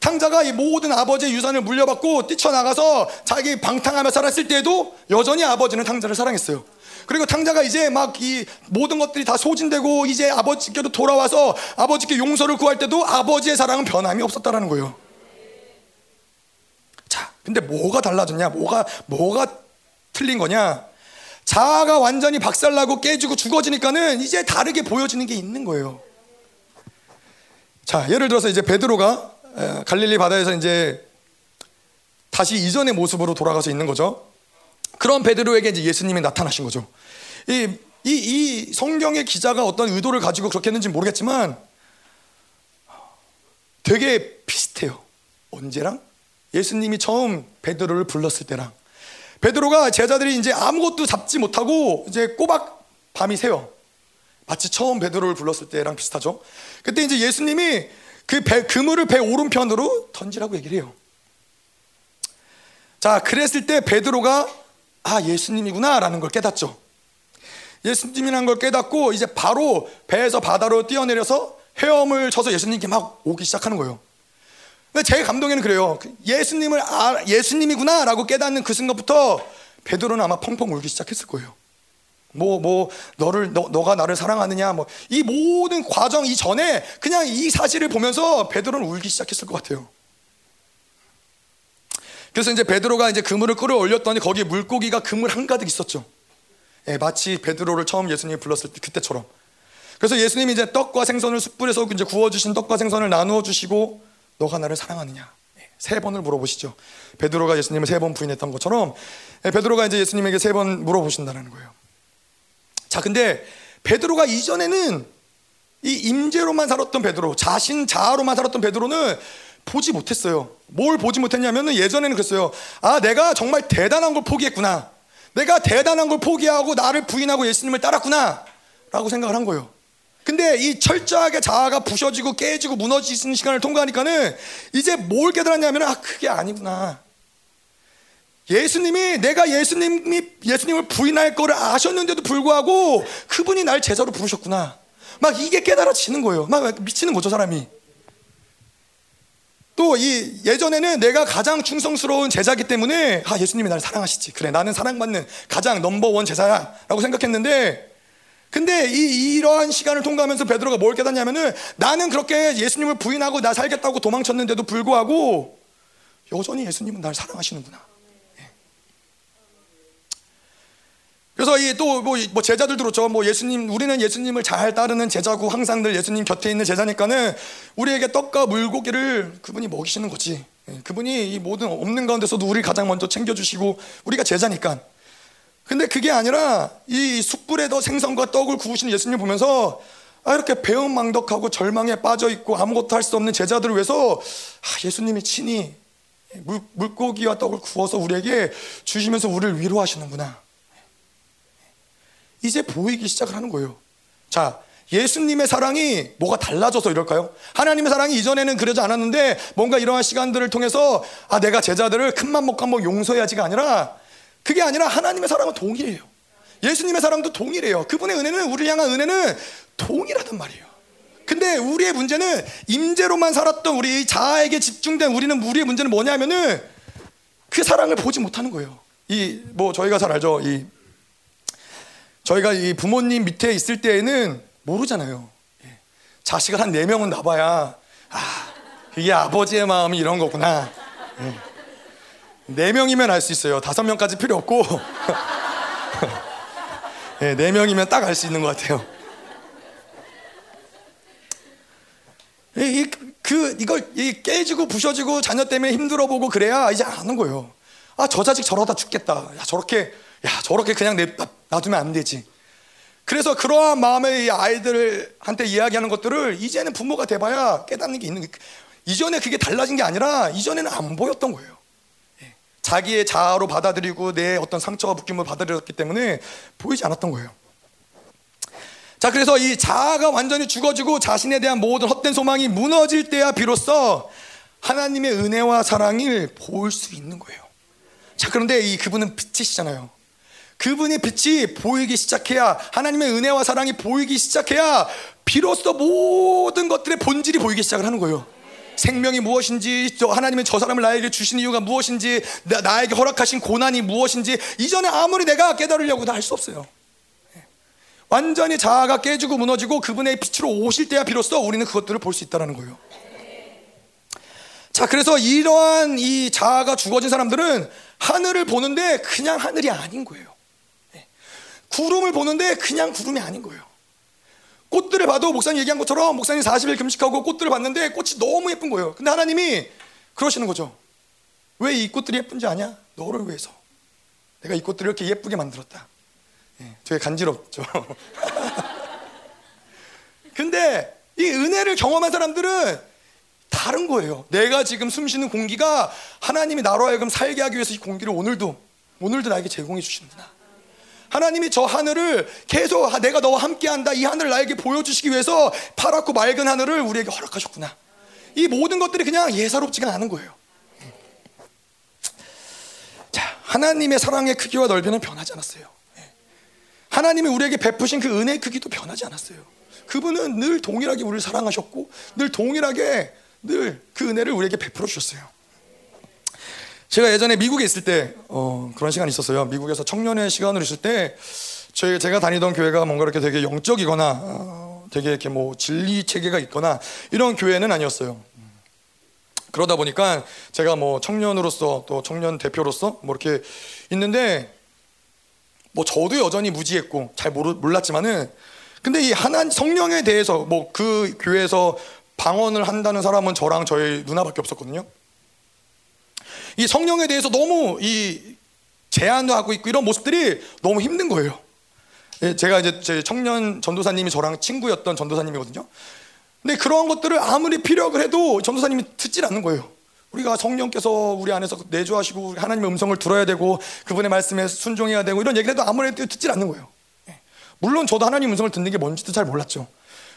A: 탕자가 이 모든 아버지의 유산을 물려받고 뛰쳐나가서 자기 방탕하며 살았을 때도 여전히 아버지는 탕자를 사랑했어요. 그리고 탕자가 이제 막 이 모든 것들이 다 소진되고 이제 아버지께로 돌아와서 아버지께 용서를 구할 때도 아버지의 사랑은 변함이 없었다라는 거예요. 자, 근데 뭐가 달라졌냐? 뭐가 뭐가 틀린 거냐? 자아가 완전히 박살나고 깨지고 죽어지니까는 이제 다르게 보여지는 게 있는 거예요. 자, 예를 들어서 이제 베드로가 갈릴리 바다에서 이제 다시 이전의 모습으로 돌아가서 있는 거죠. 그런 베드로에게 이제 예수님이 나타나신 거죠. 이, 이, 이 성경의 기자가 어떤 의도를 가지고 그렇게 했는지 모르겠지만 되게 비슷해요. 언제랑? 예수님이 처음 베드로를 불렀을 때랑. 베드로가 제자들이 이제 아무것도 잡지 못하고 이제 꼬박 밤이 새요. 마치 처음 베드로를 불렀을 때랑 비슷하죠. 그때 이제 예수님이 그 배, 그물을 배 오른편으로 던지라고 얘기를 해요. 자, 그랬을 때 베드로가 아, 예수님이구나라는 걸 깨닫죠. 예수님이라는 걸 깨닫고 이제 바로 배에서 바다로 뛰어내려서 헤엄을 쳐서 예수님께 막 오기 시작하는 거예요. 근데 제 감동에는 그래요. 그 예수님을 아, 예수님이구나라고 깨닫는 그 순간부터 베드로는 아마 펑펑 울기 시작했을 거예요. 뭐, 뭐, 너를, 너, 너가 나를 사랑하느냐, 뭐, 이 모든 과정 이전에 그냥 이 사실을 보면서 베드로는 울기 시작했을 것 같아요. 그래서 이제 베드로가 이제 그물을 끌어올렸더니 거기에 물고기가 그물 한가득 있었죠. 예, 마치 베드로를 처음 예수님이 불렀을 때 그때처럼. 그래서 예수님이 이제 떡과 생선을 숯불에서 이제 구워주신 떡과 생선을 나누어 주시고 너가 나를 사랑하느냐 예, 세 번을 물어보시죠. 베드로가 예수님을 세 번 부인했던 것처럼 예, 베드로가 이제 예수님에게 세 번 물어보신다는 거예요. 자, 근데 베드로가 이전에는 이 임재로만 살았던 베드로, 자신 자아로만 살았던 베드로는 보지 못했어요. 뭘 보지 못했냐면은 예전에는 그랬어요. 아, 내가 정말 대단한 걸 포기했구나. 내가 대단한 걸 포기하고 나를 부인하고 예수님을 따랐구나 라고 생각을 한 거예요. 근데 이 철저하게 자아가 부셔지고 깨지고 무너지는 시간을 통과하니까는 이제 뭘 깨달았냐면 아 그게 아니구나. 예수님이 내가 예수님이 예수님을 부인할 거를 아셨는데도 불구하고 그분이 날 제자로 부르셨구나. 막 이게 깨달아지는 거예요. 막 미치는 거죠 사람이. 또 이 예전에는 내가 가장 충성스러운 제자기 때문에 아 예수님이 나를 사랑하시지. 그래 나는 사랑받는 가장 넘버원 제자야라고 생각했는데 근데 이 이러한 시간을 통과하면서 베드로가 뭘 깨닫냐면은 나는 그렇게 예수님을 부인하고 나 살겠다고 도망쳤는데도 불구하고 여전히 예수님은 날 사랑하시는구나. 예. 그래서 이 또뭐 뭐 제자들 들었죠. 뭐 예수님 우리는 예수님을 잘 따르는 제자고 항상 늘 예수님 곁에 있는 제자니까는 우리에게 떡과 물고기를 그분이 먹이시는 거지. 예. 그분이 이 모든 없는 가운데서도 우리 가장 먼저 챙겨주시고 우리가 제자니까. 근데 그게 아니라 이 숯불에 더 생선과 떡을 구우시는 예수님 보면서 아 이렇게 배은망덕하고 절망에 빠져 있고 아무것도 할 수 없는 제자들을 위해서 아 예수님이 친히 물, 물고기와 떡을 구워서 우리에게 주시면서 우리를 위로하시는구나. 이제 보이기 시작을 하는 거예요. 자, 예수님의 사랑이 뭐가 달라져서 이럴까요? 하나님의 사랑이 이전에는 그러지 않았는데 뭔가 이러한 시간들을 통해서 아 내가 제자들을 큰맘 먹고 한번 용서해야지가 아니라 그게 아니라 하나님의 사랑은 동일해요. 예수님의 사랑도 동일해요. 그분의 은혜는 우리를 향한 은혜는 동일하단 말이에요. 근데 우리의 문제는 임재로만 살았던 우리 자아에게 집중된 우리는 우리의 문제는 뭐냐면은 그 사랑을 보지 못하는 거예요. 이 뭐 저희가 잘 알죠. 이 저희가 이 부모님 밑에 있을 때에는 모르잖아요. 예. 자식을 한네 명은 낳아야 아 이게 아버지의 마음이 이런 거구나. 예. 네 명이면 알 수 있어요. 다섯 명까지 필요 없고 네, 네 명이면 딱 알 수 있는 것 같아요. 이, 이, 그 이걸 이 깨지고 부셔지고 자녀 때문에 힘들어 보고 그래야 이제 아는 거예요. 아 저 자식 저러다 죽겠다. 야 저렇게 야 저렇게 그냥 내, 놔두면 안 되지. 그래서 그러한 마음의 아이들한테 이야기하는 것들을 이제는 부모가 돼봐야 깨닫는 게 있는 게 이전에 그게 달라진 게 아니라 이전에는 안 보였던 거예요. 자기의 자아로 받아들이고 내 어떤 상처와 묶임을 받아들였기 때문에 보이지 않았던 거예요. 자, 그래서 이 자아가 완전히 죽어지고 자신에 대한 모든 헛된 소망이 무너질 때야 비로소 하나님의 은혜와 사랑을 볼 수 있는 거예요. 자, 그런데 이 그분은 빛이시잖아요. 그분의 빛이 보이기 시작해야 하나님의 은혜와 사랑이 보이기 시작해야 비로소 모든 것들의 본질이 보이기 시작을 하는 거예요. 생명이 무엇인지, 하나님은 저 사람을 나에게 주신 이유가 무엇인지, 나, 에게 허락하신 고난이 무엇인지, 이전에 아무리 내가 깨달으려고 다 할 수 없어요. 예. 완전히 자아가 깨지고 무너지고 그분의 빛으로 오실 때야 비로소 우리는 그것들을 볼 수 있다는 거예요. 자, 그래서 이러한 이 자아가 죽어진 사람들은 하늘을 보는데 그냥 하늘이 아닌 거예요. 예. 구름을 보는데 그냥 구름이 아닌 거예요. 꽃들을 봐도 목사님 얘기한 것처럼 목사님 40일 금식하고 꽃들을 봤는데 꽃이 너무 예쁜 거예요. 근데 하나님이 그러시는 거죠. 왜 이 꽃들이 예쁜지 아냐? 너를 위해서. 내가 이 꽃들을 이렇게 예쁘게 만들었다. 예, 되게 간지럽죠. 근데 이 은혜를 경험한 사람들은 다른 거예요. 내가 지금 숨 쉬는 공기가 하나님이 나로 하여금 살게 하기 위해서 이 공기를 오늘도 오늘도 나에게 제공해 주시는구나. 하나님이 저 하늘을 계속 내가 너와 함께한다 이 하늘을 나에게 보여주시기 위해서 파랗고 맑은 하늘을 우리에게 허락하셨구나. 이 모든 것들이 그냥 예사롭지가 않은 거예요. 자, 하나님의 사랑의 크기와 넓이는 변하지 않았어요. 예. 하나님이 우리에게 베푸신 그 은혜의 크기도 변하지 않았어요. 그분은 늘 동일하게 우리를 사랑하셨고 늘 동일하게 늘 그 은혜를 우리에게 베풀어 주셨어요. 제가 예전에 미국에 있을 때 어, 그런 시간이 있었어요. 미국에서 청년의 시간으로 있을 때 저희 제가 다니던 교회가 뭔가 이렇게 되게 영적이거나 어, 되게 이렇게 뭐 진리 체계가 있거나 이런 교회는 아니었어요. 그러다 보니까 제가 뭐 청년으로서 또 청년 대표로서 뭐 이렇게 있는데 뭐 저도 여전히 무지했고 잘 모르, 몰랐지만은 근데 이 하나 성령에 대해서 뭐 그 교회에서 방언을 한다는 사람은 저랑 저희 누나밖에 없었거든요. 이 성령에 대해서 너무 이 제한도 하고 있고 이런 모습들이 너무 힘든 거예요. 예, 제가 이제 제 청년 전도사님이 저랑 친구였던 전도사님이거든요. 근데 그런 것들을 아무리 피력을 해도 전도사님이 듣질 않는 거예요. 우리가 성령께서 우리 안에서 내주하시고 하나님의 음성을 들어야 되고 그분의 말씀에 순종해야 되고 이런 얘기를 해도 아무래도 듣질 않는 거예요. 예. 물론 저도 하나님 음성을 듣는 게 뭔지도 잘 몰랐죠.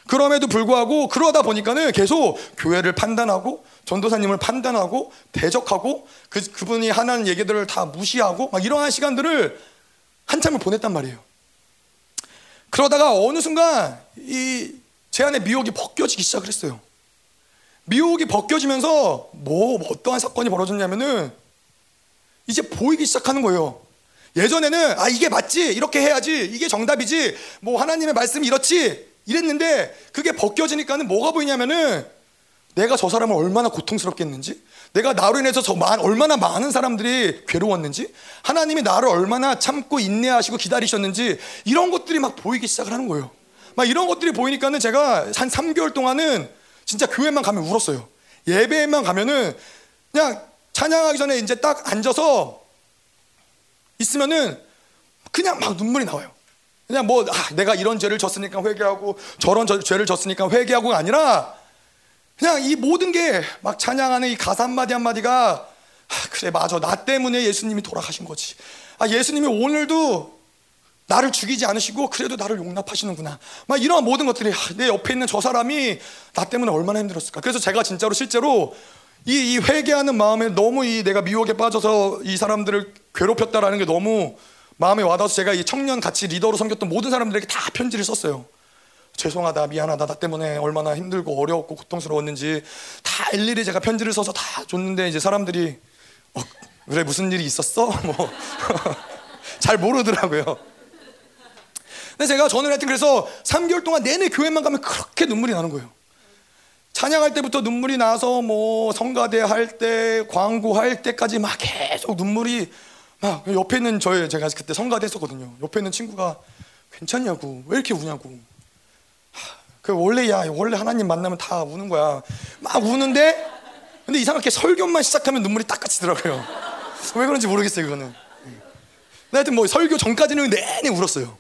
A: 그럼에도 불구하고 그러다 보니까는 계속 교회를 판단하고 전도사님을 판단하고 대적하고 그, 그분이 하는 얘기들을 다 무시하고 막 이러한 시간들을 한참을 보냈단 말이에요. 그러다가 어느 순간 이 제 안에 미혹이 벗겨지기 시작을 했어요. 미혹이 벗겨지면서 뭐 어떠한 사건이 벌어졌냐면은 이제 보이기 시작하는 거예요. 예전에는 아 이게 맞지 이렇게 해야지 이게 정답이지 뭐 하나님의 말씀이 이렇지 이랬는데 그게 벗겨지니까는 뭐가 보이냐면은 내가 저 사람을 얼마나 고통스럽겠는지 내가 나로 인해서 저 많, 얼마나 많은 사람들이 괴로웠는지 하나님이 나를 얼마나 참고 인내하시고 기다리셨는지 이런 것들이 막 보이기 시작을 하는 거예요 막 이런 것들이 보이니까는 제가 한 3개월 동안은 진짜 교회만 가면 울었어요. 예배에만 가면은 그냥 찬양하기 전에 이제 딱 앉아서 있으면은 그냥 막 눈물이 나와요. 그냥 뭐 아, 내가 이런 죄를 졌으니까 회개하고 저런 저, 죄를 졌으니까 회개하고가 아니라 그냥 이 모든 게 막 찬양하는 이 가사 한마디 한마디가 아, 그래 맞아 나 때문에 예수님이 돌아가신 거지. 아 예수님이 오늘도 나를 죽이지 않으시고 그래도 나를 용납하시는구나. 막 이런 모든 것들이 내 옆에 있는 저 사람이 나 때문에 얼마나 힘들었을까. 그래서 제가 진짜로 실제로 이, 이 회개하는 마음에 너무 이 내가 미혹에 빠져서 이 사람들을 괴롭혔다라는 게 너무 마음에 와닿아서 제가 이 청년 같이 리더로 섬겼던 모든 사람들에게 다 편지를 썼어요. 죄송하다, 미안하다, 나 때문에 얼마나 힘들고 어려웠고 고통스러웠는지 다 일일이 제가 편지를 써서 다 줬는데 이제 사람들이 어, 그래 무슨 일이 있었어? 뭐 잘 모르더라고요. 근데 제가 저는 하여튼 그래서 3개월 동안 내내 교회만 가면 그렇게 눈물이 나는 거예요. 찬양할 때부터 눈물이 나서 뭐 성가대 할 때, 광고 할 때까지 막 계속 눈물이 막 옆에 있는 저의 제가 그때 성가대 했었거든요. 옆에 있는 친구가 괜찮냐고 왜 이렇게 우냐고. 그 원래 야 원래 하나님 만나면 다 우는 거야. 막 우는데 근데 이상하게 설교만 시작하면 눈물이 딱 갇히더라고요. 왜 그런지 모르겠어요 그거는. 하여튼 뭐 설교 전까지는 내내 울었어요.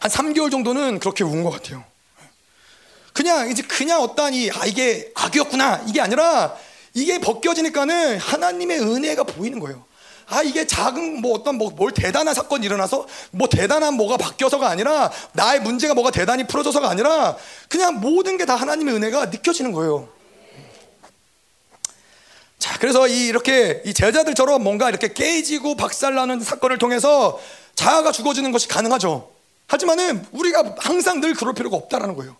A: 한 3개월 정도는 그렇게 운 것 같아요. 그냥 이제 그냥 어떠한 아 이게 악이었구나 이게 아니라 이게 벗겨지니까는 하나님의 은혜가 보이는 거예요. 아 이게 작은 뭐 어떤 뭐 뭘 대단한 사건이 일어나서 뭐 대단한 뭐가 바뀌어서가 아니라 나의 문제가 뭐가 대단히 풀어져서가 아니라 그냥 모든 게 다 하나님의 은혜가 느껴지는 거예요. 자 그래서 이 이렇게 이 제자들처럼 뭔가 이렇게 깨지고 박살나는 사건을 통해서 자아가 죽어지는 것이 가능하죠. 하지만은 우리가 항상 늘 그럴 필요가 없다라는 거예요.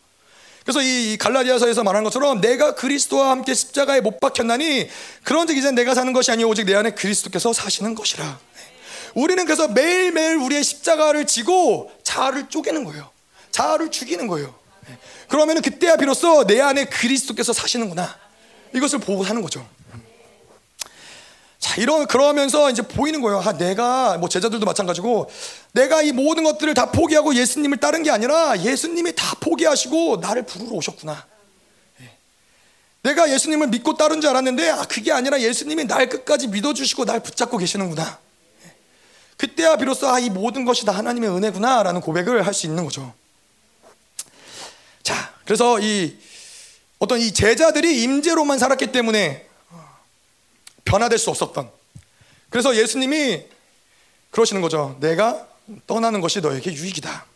A: 그래서 이 갈라디아서에서 말한 것처럼 내가 그리스도와 함께 십자가에 못 박혔나니 그런즉 이제 내가 사는 것이 아니오 오직 내 안에 그리스도께서 사시는 것이라. 우리는 그래서 매일매일 우리의 십자가를 지고 자아를 쪼개는 거예요. 자아를 죽이는 거예요. 그러면 그때야 비로소 내 안에 그리스도께서 사시는구나. 이것을 보고 사는 거죠. 자, 이런 그러면서 이제 보이는 거예요. 아, 내가 뭐 제자들도 마찬가지고 내가 이 모든 것들을 다 포기하고 예수님을 따른 게 아니라 예수님이 다 포기하시고 나를 부르러 오셨구나. 예. 내가 예수님을 믿고 따른 줄 알았는데 아, 그게 아니라 예수님이 날 끝까지 믿어주시고 날 붙잡고 계시는구나. 예. 그때야 비로소 아, 이 모든 것이 다 하나님의 은혜구나라는 고백을 할 수 있는 거죠. 자, 그래서 이 어떤 이 제자들이 임재로만 살았기 때문에 변화될 수 없었던. 그래서 예수님이 그러시는 거죠. 내가 떠나는 것이 너에게 유익이다.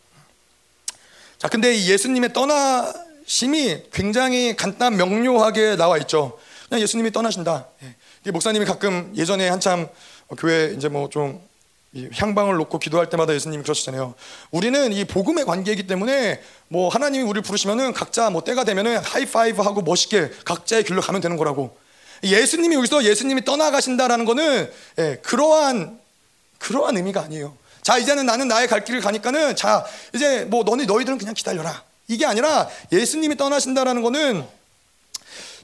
A: 자, 근데 이 예수님의 떠나심이 굉장히 간단 명료하게 나와 있죠. 그냥 예수님이 떠나신다. 예. 목사님이 가끔 예전에 한참 교회 이제 뭐좀 향방을 놓고 기도할 때마다 예수님이 그러시잖아요. 우리는 이 복음의 관계이기 때문에 뭐 하나님이 우리를 부르시면은 각자 뭐 때가 되면은 하이파이브 하고 멋있게 각자의 길로 가면 되는 거라고. 예수님이 여기서 예수님이 떠나가신다라는 거는 예, 그러한 그러한 의미가 아니에요. 자 이제는 나는 나의 갈 길을 가니까는 자 이제 뭐 너네 너희들은 그냥 기다려라. 이게 아니라 예수님이 떠나신다라는 거는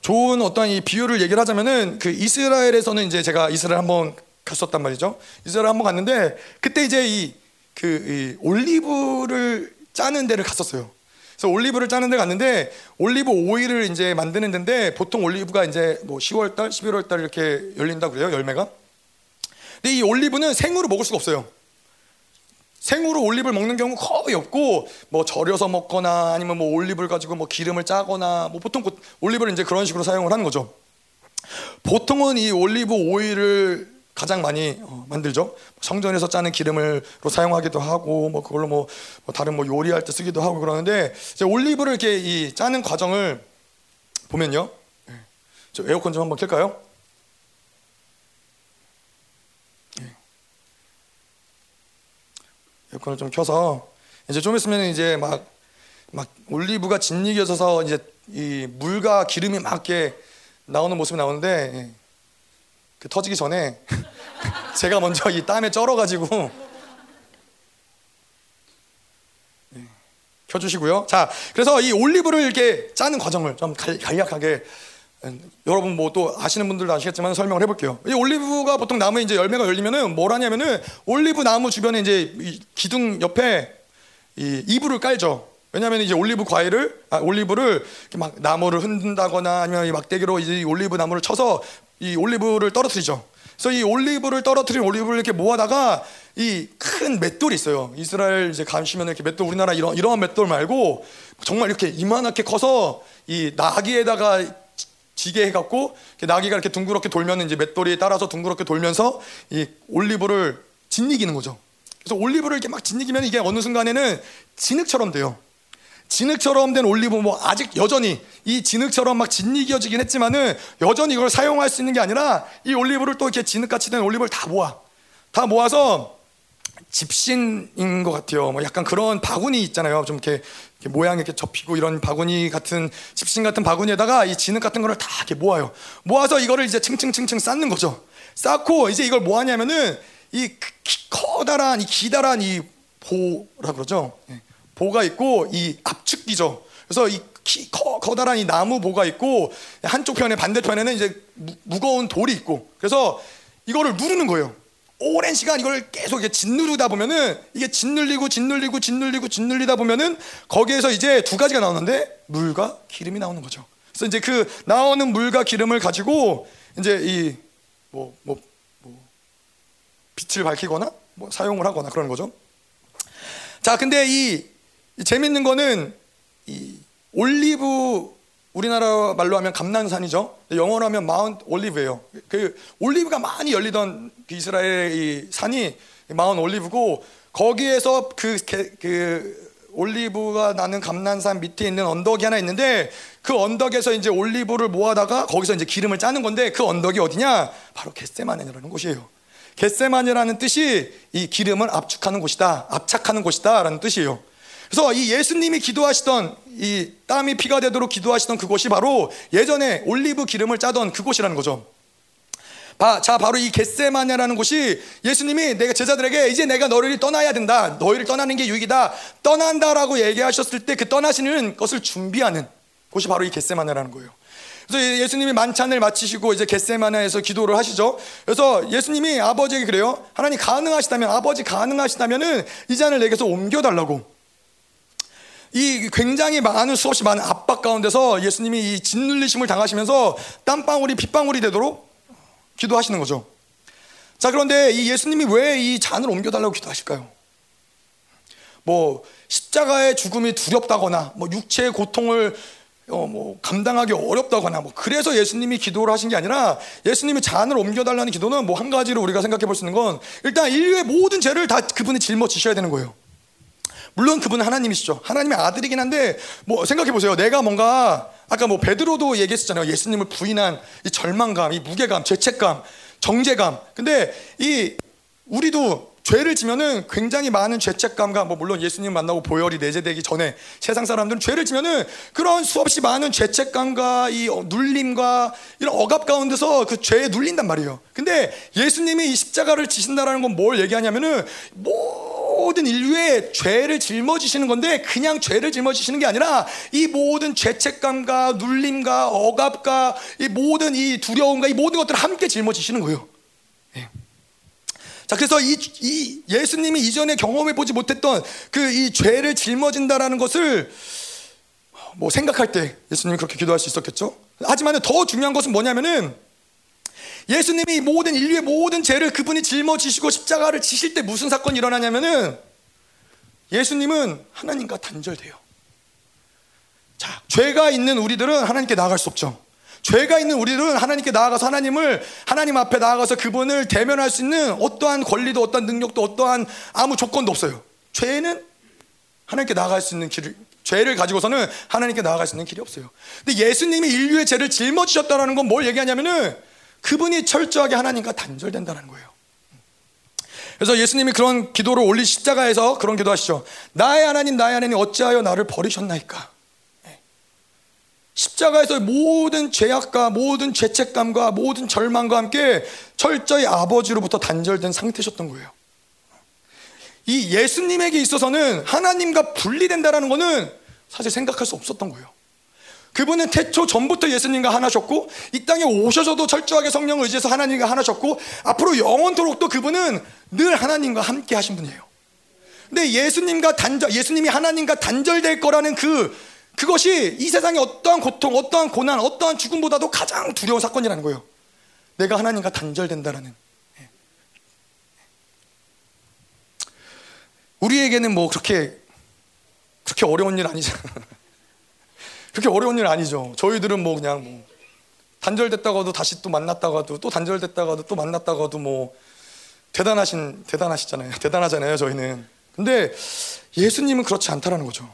A: 좋은 어떤 이 비유를 얘기를 하자면은 그 이스라엘에서는 이제 제가 이스라엘 한번 갔었단 말이죠. 이스라엘 한번 갔는데 그때 이제 이그 이 올리브를 짜는 데를 갔었어요. 그래서 올리브를 짜는 데 갔는데 올리브 오일을 이제 만드는 데인데 보통 올리브가 이제 뭐 10월 달, 11월 달 이렇게 열린다 그래요 열매가. 근데 이 올리브는 생으로 먹을 수가 없어요. 생으로 올리브를 먹는 경우 거의 없고 뭐 절여서 먹거나 아니면 뭐 올리브를 가지고 뭐 기름을 짜거나 뭐 보통 올리브를 이제 그런 식으로 사용을 하는 거죠. 보통은 이 올리브 오일을 가장 많이 어, 만들죠. 성전에서 짜는 기름으로 사용하기도 하고 뭐 그걸로 뭐, 뭐 다른 뭐 요리할 때 쓰기도 하고 그러는데 올리브를 이렇게 이 짜는 과정을 보면요. 예. 저 에어컨 좀 한번 켤까요? 예. 에어컨을 좀 켜서 이제 좀 있으면 이제 막, 막 올리브가 짓이겨져서 이제 이 물과 기름이 막 이렇게 나오는 모습이 나오는데 예. 그 터지기 전에 제가 먼저 이 땀에 쩔어가지고 예. 켜주시고요. 자, 그래서 이 올리브를 이렇게 짜는 과정을 좀 간략하게 음, 여러분 뭐 또 아시는 분들도 아시겠지만 설명을 해볼게요. 이 올리브가 보통 나무에 이제 열매가 열리면은 뭘 하냐면은 올리브 나무 주변에 이제 기둥 옆에 이 이불을 깔죠. 왜냐하면 이제 올리브 과일을 아, 올리브를 막 나무를 흔든다거나 아니면 이 막대기로 이제 올리브 나무를 쳐서 이 올리브를 떨어뜨리죠. 그래서 이 올리브를 떨어뜨린 올리브를 이렇게 모아다가 이 큰 맷돌이 있어요. 이스라엘 이제 가시면 이렇게 맷돌 우리나라 이런 이러한 맷돌 말고 정말 이렇게 이만하게 커서 이 나기에다가 지게 해갖고 나기가 이렇게 둥그렇게 돌면 이제 맷돌이 따라서 둥그렇게 돌면서 이 올리브를 짓이기는 거죠. 그래서 올리브를 이렇게 막 짓이기면 이게 어느 순간에는 진흙처럼 돼요. 진흙처럼 된 올리브 뭐 아직 여전히 이 진흙처럼 막 짓이겨지긴 했지만은 여전히 이걸 사용할 수 있는 게 아니라 이 올리브를 또 이렇게 진흙같이 된 올리브를 다 모아 다 모아서 집신인 것 같아요. 뭐 약간 그런 바구니 있잖아요. 좀 이렇게, 이렇게 모양이 이렇게 접히고 이런 바구니 같은 집신 같은 바구니에다가 이 진흙 같은 거를 다 이렇게 모아요. 모아서 이거를 이제 층층층층 쌓는 거죠. 쌓고 이제 이걸 뭐 하냐면은 이 커다란 이 기다란 이 보라 그러죠. 예. 보가 있고 이 압축기죠. 그래서 이 키, 커, 커다란 이 나무 보가 있고 한쪽 편에 반대편에는 이제 무, 무거운 돌이 있고 그래서 이거를 누르는 거예요. 오랜 시간 이걸 계속 이렇게 짓누르다 보면은 이게 짓눌리고 짓눌리고 짓눌리고 짓눌리다 보면은 거기에서 이제 두 가지가 나오는데 물과 기름이 나오는 거죠. 그래서 이제 그 나오는 물과 기름을 가지고 이제 이 뭐 뭐, 뭐 빛을 밝히거나 뭐 사용을 하거나 그런 거죠. 자, 근데 이 재밌는 거는 이 올리브 우리나라 말로 하면 감난산이죠. 영어로 하면 마운트 올리브예요. 그 올리브가 많이 열리던 그 이스라엘의 이 산이 마운트 올리브고 거기에서 그, 그 올리브가 나는 감난산 밑에 있는 언덕이 하나 있는데 그 언덕에서 이제 올리브를 모아다가 거기서 이제 기름을 짜는 건데 그 언덕이 어디냐? 바로 겟세마네라는 곳이에요. 겟세마네라는 뜻이 이 기름을 압축하는 곳이다, 압착하는 곳이다라는 뜻이에요. 그래서 이 예수님이 기도하시던 이 땀이 피가 되도록 기도하시던 그곳이 바로 예전에 올리브 기름을 짜던 그곳이라는 거죠. 바, 자, 바로 이 겟세마네라는 곳이 예수님이 내가 제자들에게 이제 내가 너희를 떠나야 된다. 너희를 떠나는 게 유익이다. 떠난다라고 얘기하셨을 때 그 떠나시는 것을 준비하는 곳이 바로 이 겟세마냐라는 거예요. 그래서 예수님이 만찬을 마치시고 이제 겟세마나에서 기도를 하시죠. 그래서 예수님이 아버지에게 그래요. 하나님 가능하시다면 아버지 가능하시다면은 이 잔을 내게서 옮겨 달라고. 이 굉장히 많은 수없이 많은 압박 가운데서 예수님이 이 짓눌리심을 당하시면서 땀방울이 핏방울이 되도록 기도하시는 거죠. 자, 그런데 이 예수님이 왜 이 잔을 옮겨달라고 기도하실까요? 뭐, 십자가의 죽음이 두렵다거나, 뭐, 육체의 고통을 어, 뭐 감당하기 어렵다거나 뭐 그래서 예수님이 기도를 하신 게 아니라 예수님이 잔을 옮겨달라는 기도는 뭐 한 가지로 우리가 생각해 볼 수 있는 건 일단 인류의 모든 죄를 다 그분이 짊어지셔야 되는 거예요. 물론 그분은 하나님이시죠. 하나님의 아들이긴 한데 뭐 생각해 보세요. 내가 뭔가 아까 뭐 베드로도 얘기했었잖아요. 예수님을 부인한 이 절망감, 이 무게감, 죄책감, 정제감. 근데 이 우리도 죄를 지면은 굉장히 많은 죄책감과 뭐 물론 예수님 만나고 보혈이 내재되기 전에 세상 사람들은 죄를 지면은 그런 수없이 많은 죄책감과 이 눌림과 이런 억압 가운데서 그 죄에 눌린단 말이에요. 근데 예수님이 이 십자가를 지신다라는 건 뭘 얘기하냐면은 뭐 모든 인류의 죄를 짊어지시는 건데 그냥 죄를 짊어지시는 게 아니라 이 모든 죄책감과 눌림과 억압과 이 모든 이 두려움과 이 모든 것들을 함께 짊어지시는 거예요. 예. 자, 그래서 이, 이 예수님이 이전에 경험해 보지 못했던 그 이 죄를 짊어진다라는 것을 뭐 생각할 때 예수님이 그렇게 기도할 수 있었겠죠. 하지만 더 중요한 것은 뭐냐면은 예수님이 모든 인류의 모든 죄를 그분이 짊어지시고 십자가를 지실 때 무슨 사건이 일어나냐면은 예수님은 하나님과 단절돼요. 자, 죄가 있는 우리들은 하나님께 나아갈 수 없죠. 죄가 있는 우리들은 하나님께 나아가서 하나님을 하나님 앞에 나아가서 그분을 대면할 수 있는 어떠한 권리도 어떠한 능력도 어떠한 아무 조건도 없어요. 죄는 하나님께 나아갈 수 있는 길을 죄를 가지고서는 하나님께 나아갈 수 있는 길이 없어요. 근데 예수님이 인류의 죄를 짊어지셨다라는 건 뭘 얘기하냐면은 그분이 철저하게 하나님과 단절된다는 거예요. 그래서 예수님이 그런 기도를 올리 십자가에서 그런 기도하시죠. 나의 하나님, 나의 하나님, 어찌하여 나를 버리셨나이까? 네. 십자가에서 모든 죄악과 모든 죄책감과 모든 절망과 함께 철저히 아버지로부터 단절된 상태셨던 거예요. 이 예수님에게 있어서는 하나님과 분리된다라는 것은 사실 생각할 수 없었던 거예요. 그분은 태초 전부터 예수님과 하나셨고 이 땅에 오셔서도 철저하게 성령을 의지해서 하나님과 하나셨고 앞으로 영원토록도 그분은 늘 하나님과 함께 하신 분이에요. 근데 예수님과 단절 예수님이 하나님과 단절될 거라는 그 그것이 이 세상의 어떠한 고통, 어떠한 고난, 어떠한 죽음보다도 가장 두려운 사건이라는 거예요. 내가 하나님과 단절된다라는. 예. 우리에게는 뭐 그렇게 그렇게 어려운 일 아니잖아. 그렇게 어려운 일 아니죠. 저희들은 뭐 그냥 뭐 단절됐다가도 다시 또 만났다가도 또 단절됐다가도 또 만났다가도 뭐 대단하신 대단하시잖아요. 대단하잖아요, 저희는. 근데 예수님은 그렇지 않다라는 거죠.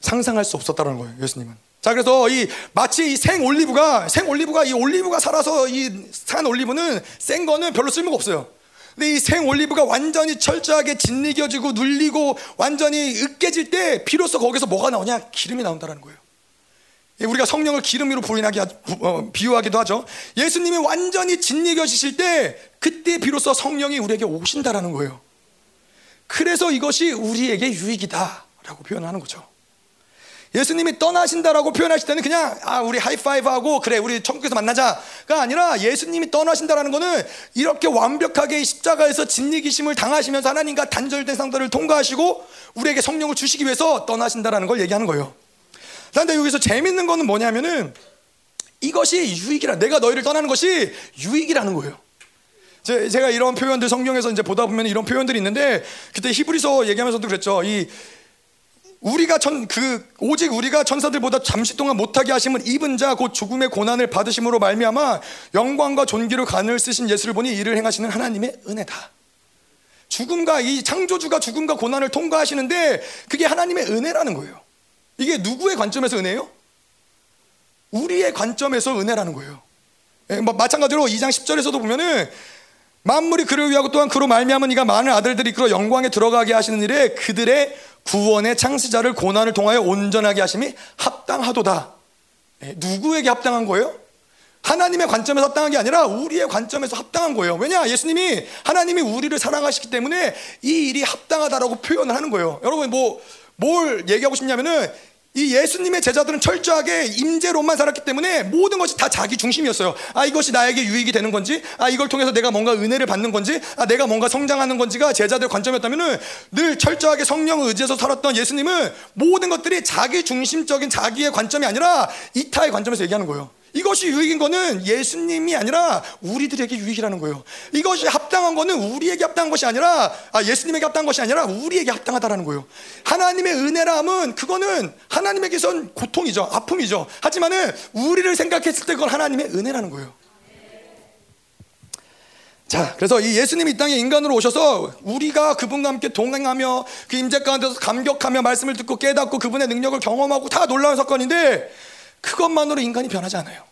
A: 상상할 수 없었다는 거예요, 예수님은. 자, 그래서 이 마치 이 생 올리브가 생 올리브가 이 올리브가 살아서 이 산 올리브는 센 거는 별로 쓸모가 없어요. 근데 이 생 올리브가 완전히 철저하게 짓이겨지고 눌리고 완전히 으깨질 때 비로소 거기서 뭐가 나오냐? 기름이 나온다는 거예요. 예, 우리가 성령을 기름으로 부인하게 어, 비유하기도 하죠. 예수님이 완전히 짓이겨지실 때 그때 비로소 성령이 우리에게 오신다라는 거예요. 그래서 이것이 우리에게 유익이다라고 표현하는 거죠. 예수님이 떠나신다라고 표현하실 때는 그냥 아 우리 하이파이브 하고 그래 우리 천국에서 만나자가 아니라 예수님이 떠나신다라는 것은 이렇게 완벽하게 십자가에서 진리기심을 당하시면서 하나님과 단절된 상태를 통과하시고 우리에게 성령을 주시기 위해서 떠나신다라는 걸 얘기하는 거예요. 그런데 여기서 재밌는 거는 뭐냐면은 이것이 유익이라 내가 너희를 떠나는 것이 유익이라는 거예요. 제 가 이런 표현들 성경에서 이제 보다 보면 이런 표현들이 있는데 그때 히브리서 얘기하면서도 그랬죠. 이 우리가 전 그 오직 우리가 천사들보다 잠시 동안 못하게 하심은 입은 자 곧 죽음의 고난을 받으심으로 말미암아 영광과 존귀로 간을 쓰신 예수를 보니 이를 행하시는 하나님의 은혜다. 죽음과 이 창조주가 죽음과 고난을 통과하시는데 그게 하나님의 은혜라는 거예요. 이게 누구의 관점에서 은혜요? 우리의 관점에서 은혜라는 거예요. 예, 뭐 마찬가지로 2장 10절에서도 보면은 만물이 그를 위하고 또한 그로 말미암은 이가 많은 아들들이 그로 영광에 들어가게 하시는 일에 그들의 구원의 창시자를 고난을 통하여 온전하게 하심이 합당하도다. 네, 누구에게 합당한 거예요? 하나님의 관점에서 합당한 게 아니라 우리의 관점에서 합당한 거예요. 왜냐? 예수님이 하나님이 우리를 사랑하시기 때문에 이 일이 합당하다라고 표현을 하는 거예요. 여러분 뭐 뭘 얘기하고 싶냐면은 이 예수님의 제자들은 철저하게 임재로만 살았기 때문에 모든 것이 다 자기 중심이었어요. 아, 이것이 나에게 유익이 되는 건지, 아, 이걸 통해서 내가 뭔가 은혜를 받는 건지, 아, 내가 뭔가 성장하는 건지가 제자들 관점이었다면은 늘 철저하게 성령을 의지해서 살았던 예수님은 모든 것들이 자기 중심적인 자기의 관점이 아니라 이타의 관점에서 얘기하는 거예요. 이것이 유익인 거는 예수님이 아니라 우리들에게 유익이라는 거예요. 이것이 합당한 거는 우리에게 합당한 것이 아니라 아, 예수님에게 합당한 것이 아니라 우리에게 합당하다라는 거예요. 하나님의 은혜라함은 그거는 하나님에게선 고통이죠. 아픔이죠. 하지만은 우리를 생각했을 때 그건 하나님의 은혜라는 거예요. 자, 그래서 이 예수님이 이 땅에 인간으로 오셔서 우리가 그분과 함께 동행하며 그 임재 가운데서 감격하며 말씀을 듣고 깨닫고 그분의 능력을 경험하고 다 놀라운 사건인데 그것만으로 인간이 변하지 않아요.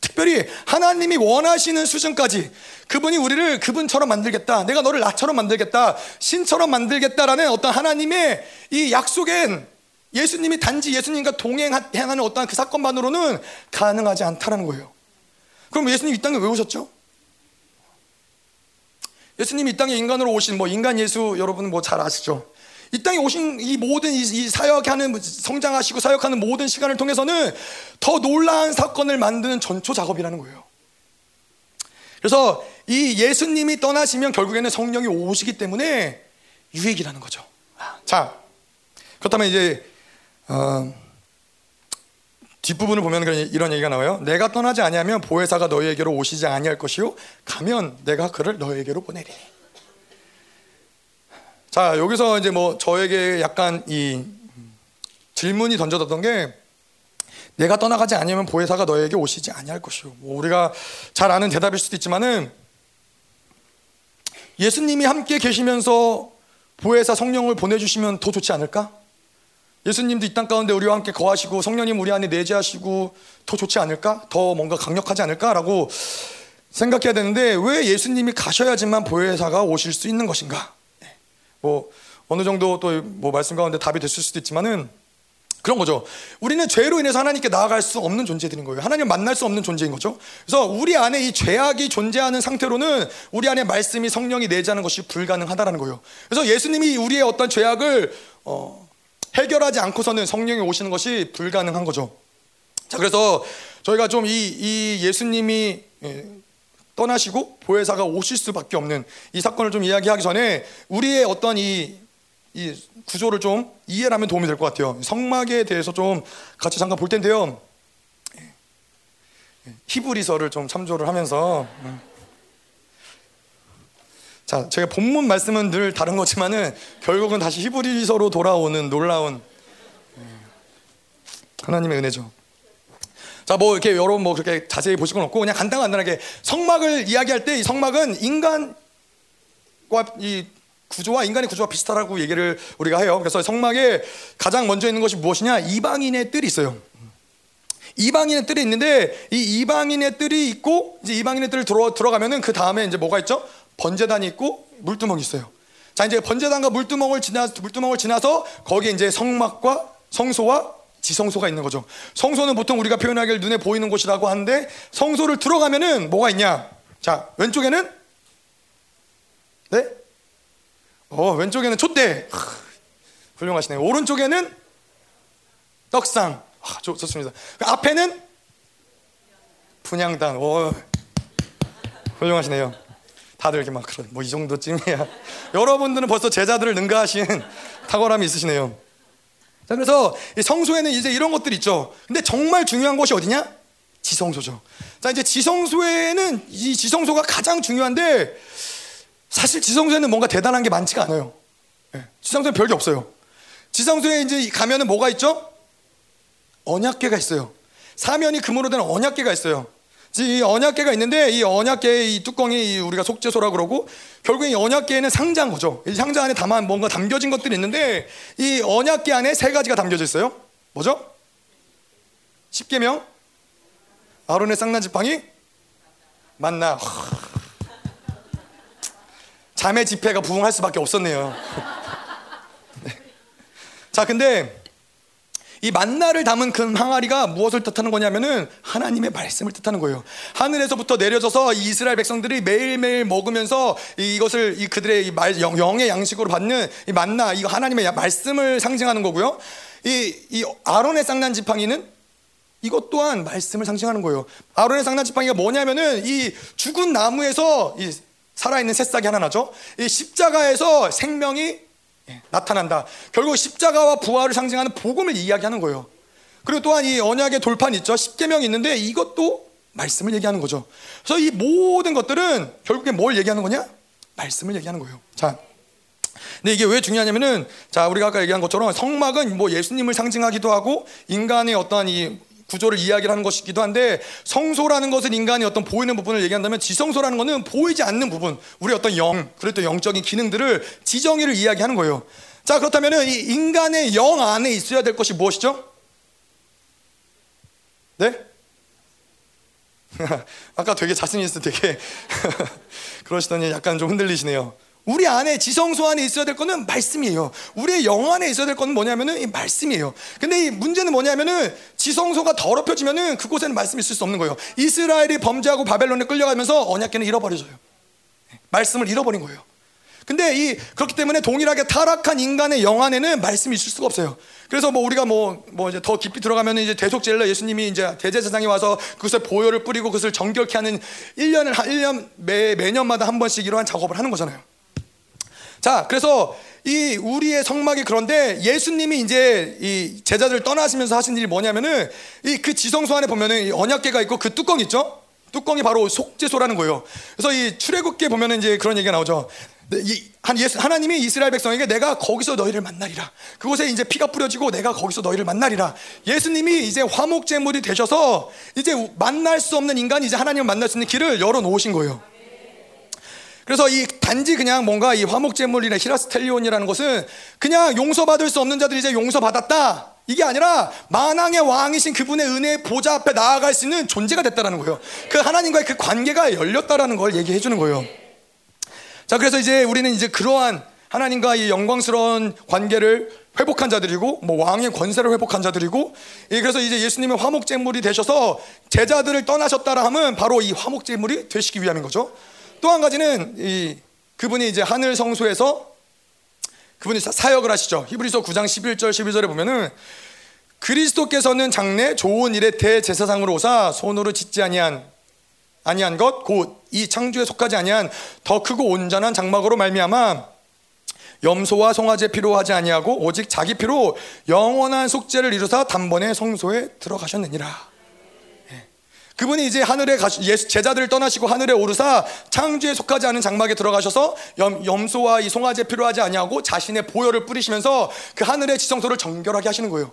A: 특별히 하나님이 원하시는 수준까지 그분이 우리를 그분처럼 만들겠다. 내가 너를 나처럼 만들겠다. 신처럼 만들겠다라는 어떤 하나님의 이 약속엔 예수님이 단지 예수님과 동행하는 어떤 그 사건만으로는 가능하지 않다는 거예요. 그럼 예수님 이 땅에 왜 오셨죠? 예수님이 이 땅에 인간으로 오신 뭐 인간 예수 여러분 뭐 잘 아시죠? 이 땅에 오신 이 모든 이 사역하는 성장하시고 사역하는 모든 시간을 통해서는 더 놀라운 사건을 만드는 전초 작업이라는 거예요. 그래서 이 예수님이 떠나시면 결국에는 성령이 오시기 때문에 유익이라는 거죠. 자, 그렇다면 이제 어, 뒷부분을 보면 이런 얘기가 나와요. 내가 떠나지 아니하면 보혜사가 너희에게로 오시지 아니할 것이요 가면 내가 그를 너희에게로 보내리니. 자, 여기서 이제 뭐 저에게 약간 이 질문이 던져졌던 게 내가 떠나가지 아니하면 보혜사가 너에게 오시지 아니할 것이요. 뭐 우리가 잘 아는 대답일 수도 있지만은 예수님이 함께 계시면서 보혜사 성령을 보내주시면 더 좋지 않을까? 예수님도 이 땅 가운데 우리와 함께 거하시고 성령님 우리 안에 내재하시고 더 좋지 않을까? 더 뭔가 강력하지 않을까라고 생각해야 되는데 왜 예수님이 가셔야지만 보혜사가 오실 수 있는 것인가? 네. 뭐 어느 정도 또 뭐 말씀 가운데 답이 됐을 수도 있지만은 그런 거죠. 우리는 죄로 인해서 하나님께 나아갈 수 없는 존재들인 거예요. 하나님 만날 수 없는 존재인 거죠. 그래서 우리 안에 이 죄악이 존재하는 상태로는 우리 안에 말씀이 성령이 내자는 것이 불가능하다라는 거예요. 그래서 예수님이 우리의 어떤 죄악을 어, 해결하지 않고서는 성령이 오시는 것이 불가능한 거죠. 자, 그래서 저희가 좀 이 이 예수님이 예, 떠나시고 보혜사가 오실 수밖에 없는 이 사건을 좀 이야기하기 전에 우리의 어떤 이, 이 구조를 좀 이해하면 도움이 될 것 같아요. 성막에 대해서 좀 같이 잠깐 볼 텐데요. 히브리서를 좀 참조를 하면서 자, 제가 본문 말씀은 늘 다른 거지만은 결국은 다시 히브리서로 돌아오는 놀라운 하나님의 은혜죠. 자, 뭐 이렇게 여러분 뭐 그렇게 자세히 보실 건 없고 그냥 간단간단하게 성막을 이야기할 때 이 성막은 인간과 이 구조와 인간의 구조와 비슷하다고 얘기를 우리가 해요. 그래서 성막에 가장 먼저 있는 것이 무엇이냐? 이방인의 뜰이 있어요. 이방인의 뜰이 있는데 이 이방인의 뜰이 있고 이제 이방인의 뜰을 들어 들어가면은 그 다음에 이제 뭐가 있죠? 번제단이 있고 물두멍이 있어요. 자 이제 번제단과 물두멍을 지나 물두멍을 지나서 거기에 이제 성막과 성소와 지성소가 있는 거죠. 성소는 보통 우리가 표현하기를 눈에 보이는 곳이라고 하는데 성소를 들어가면은 뭐가 있냐? 자 왼쪽에는 네? 어 왼쪽에는 촛대 훌륭하시네요. 오른쪽에는 떡상 아, 좋, 좋습니다. 그 앞에는 분양단 오 훌륭하시네요. 다들 이렇게 막 그런 뭐 이 정도쯤이야. 여러분들은 벌써 제자들을 능가하신 탁월함이 있으시네요. 자 그래서 성소에는 이제 이런 것들 있죠. 근데 정말 중요한 곳이 어디냐? 지성소죠. 자 이제 지성소에는 이 지성소가 가장 중요한데 사실 지성소에는 뭔가 대단한 게 많지가 않아요. 네. 지성소에 별게 없어요. 지성소에 이제 가면은 뭐가 있죠? 언약계가 있어요. 사면이 금으로 된 언약계가 있어요. 이 언약계가 있는데 이 언약계의 이 뚜껑이 우리가 속죄소라 그러고 결국 이 언약계에는 상자인 거죠. 이 상자 안에 담아 뭔가 담겨진 것들이 있는데 이 언약계 안에 세 가지가 담겨져 있어요. 뭐죠? 십계명, 아론의 쌍난 지팡이, 만나. 자매 집회가 부흥할 수밖에 없었네요. 네. 자, 근데 이 만나를 담은 큰 항아리가 무엇을 뜻하는 거냐면은 하나님의 말씀을 뜻하는 거예요. 하늘에서부터 내려져서 이스라엘 백성들이 매일매일 먹으면서 이것을 이 그들의 영, 영의 양식으로 받는 이 만나, 이 하나님의 말씀을 상징하는 거고요. 이, 이 아론의 쌍난 지팡이는 이것 또한 말씀을 상징하는 거예요. 아론의 쌍난 지팡이가 뭐냐면은 이 죽은 나무에서 이 살아있는 새싹이 하나 나죠. 이 십자가에서 생명이 예, 나타난다. 결국 십자가와 부활을 상징하는 복음을 이야기하는 거예요. 그리고 또한 이 언약의 돌판 있죠. 십계명이 있는데 이것도 말씀을 얘기하는 거죠. 그래서 이 모든 것들은 결국에 뭘 얘기하는 거냐? 말씀을 얘기하는 거예요. 자, 근데 이게 왜 중요하냐면은 자 우리가 아까 얘기한 것처럼 성막은 뭐 예수님을 상징하기도 하고 인간의 어떠한 이 구조를 이야기를 하는 것이기도 한데 성소라는 것은 인간이 어떤 보이는 부분을 얘기한다면 지성소라는 것은 보이지 않는 부분, 우리 어떤 영, 그리고 또 영적인 기능들을 지정의를 이야기하는 거예요. 자 그렇다면 이 인간의 영 안에 있어야 될 것이 무엇이죠? 네? 아까 되게 자신 있어 되게 그러시더니 약간 좀 흔들리시네요. 우리 안에 지성소 안에 있어야 될 거는 말씀이에요. 우리의 영 안에 있어야 될 거는 뭐냐면은 이 말씀이에요. 근데 이 문제는 뭐냐면은 지성소가 더럽혀지면은 그곳에는 말씀이 있을 수 없는 거예요. 이스라엘이 범죄하고 바벨론에 끌려가면서 언약궤는 잃어버려져요. 말씀을 잃어버린 거예요. 근데 이 그렇기 때문에 동일하게 타락한 인간의 영 안에는 말씀이 있을 수가 없어요. 그래서 뭐 우리가 뭐뭐 뭐 이제 더 깊이 들어가면 이제 대속제일날 예수님이 이제 대제사장이 와서 그것에 보혈을 뿌리고 그것을 정결케 하는 1년을 1년 매 매년마다 한 번씩 이러한 작업을 하는 거잖아요. 자, 그래서 이 우리의 성막이 그런데 예수님이 이제 이 제자들 떠나시면서 하신 일이 뭐냐면은 이 그 지성소 안에 보면은 언약계가 있고 그 뚜껑 있죠? 뚜껑이 바로 속죄소라는 거예요. 그래서 이 출애굽기에 보면은 이제 그런 얘기가 나오죠. 네, 이, 한 예수, 하나님이 이스라엘 백성에게 내가 거기서 너희를 만나리라. 그곳에 이제 피가 뿌려지고 내가 거기서 너희를 만나리라. 예수님이 이제 화목제물이 되셔서 이제 만날 수 없는 인간이 이제 하나님을 만날 수 있는 길을 열어 놓으신 거예요. 그래서 이 단지 그냥 뭔가 이 화목제물이나 히라스텔리온이라는 것은 그냥 용서받을 수 없는 자들이 이제 용서받았다. 이게 아니라 만왕의 왕이신 그분의 은혜의 보좌 앞에 나아갈 수 있는 존재가 됐다라는 거예요. 그 하나님과의 그 관계가 열렸다라는 걸 얘기해 주는 거예요. 자, 그래서 이제 우리는 이제 그러한 하나님과 이 영광스러운 관계를 회복한 자들이고 뭐 왕의 권세를 회복한 자들이고 그래서 이제 예수님의 화목제물이 되셔서 제자들을 떠나셨다라 하면 바로 이 화목제물이 되시기 위함인 거죠. 또 한 가지는 이 그분이 이제 하늘 성소에서 그분이 사역을 하시죠. 히브리서 9장 11절 12절에 보면은 그리스도께서는 장래 좋은 일의 대제사장으로 오사 손으로 짓지 아니한 아니한 것 곧 이 창조에 속하지 아니한 더 크고 온전한 장막으로 말미암아 염소와 송아지 피로 하지 아니하고 오직 자기 피로 영원한 속죄를 이루사 단번에 성소에 들어가셨느니라. 예. 그분이 이제 하늘에 가 예수 제자들을 떠나시고 하늘에 오르사 창조에 속하지 않은 장막에 들어가셔서 염, 염소와 이 송아지 피로 하지 아니하고 자신의 보혈을 뿌리시면서 그 하늘의 지성소를 정결하게 하시는 거예요.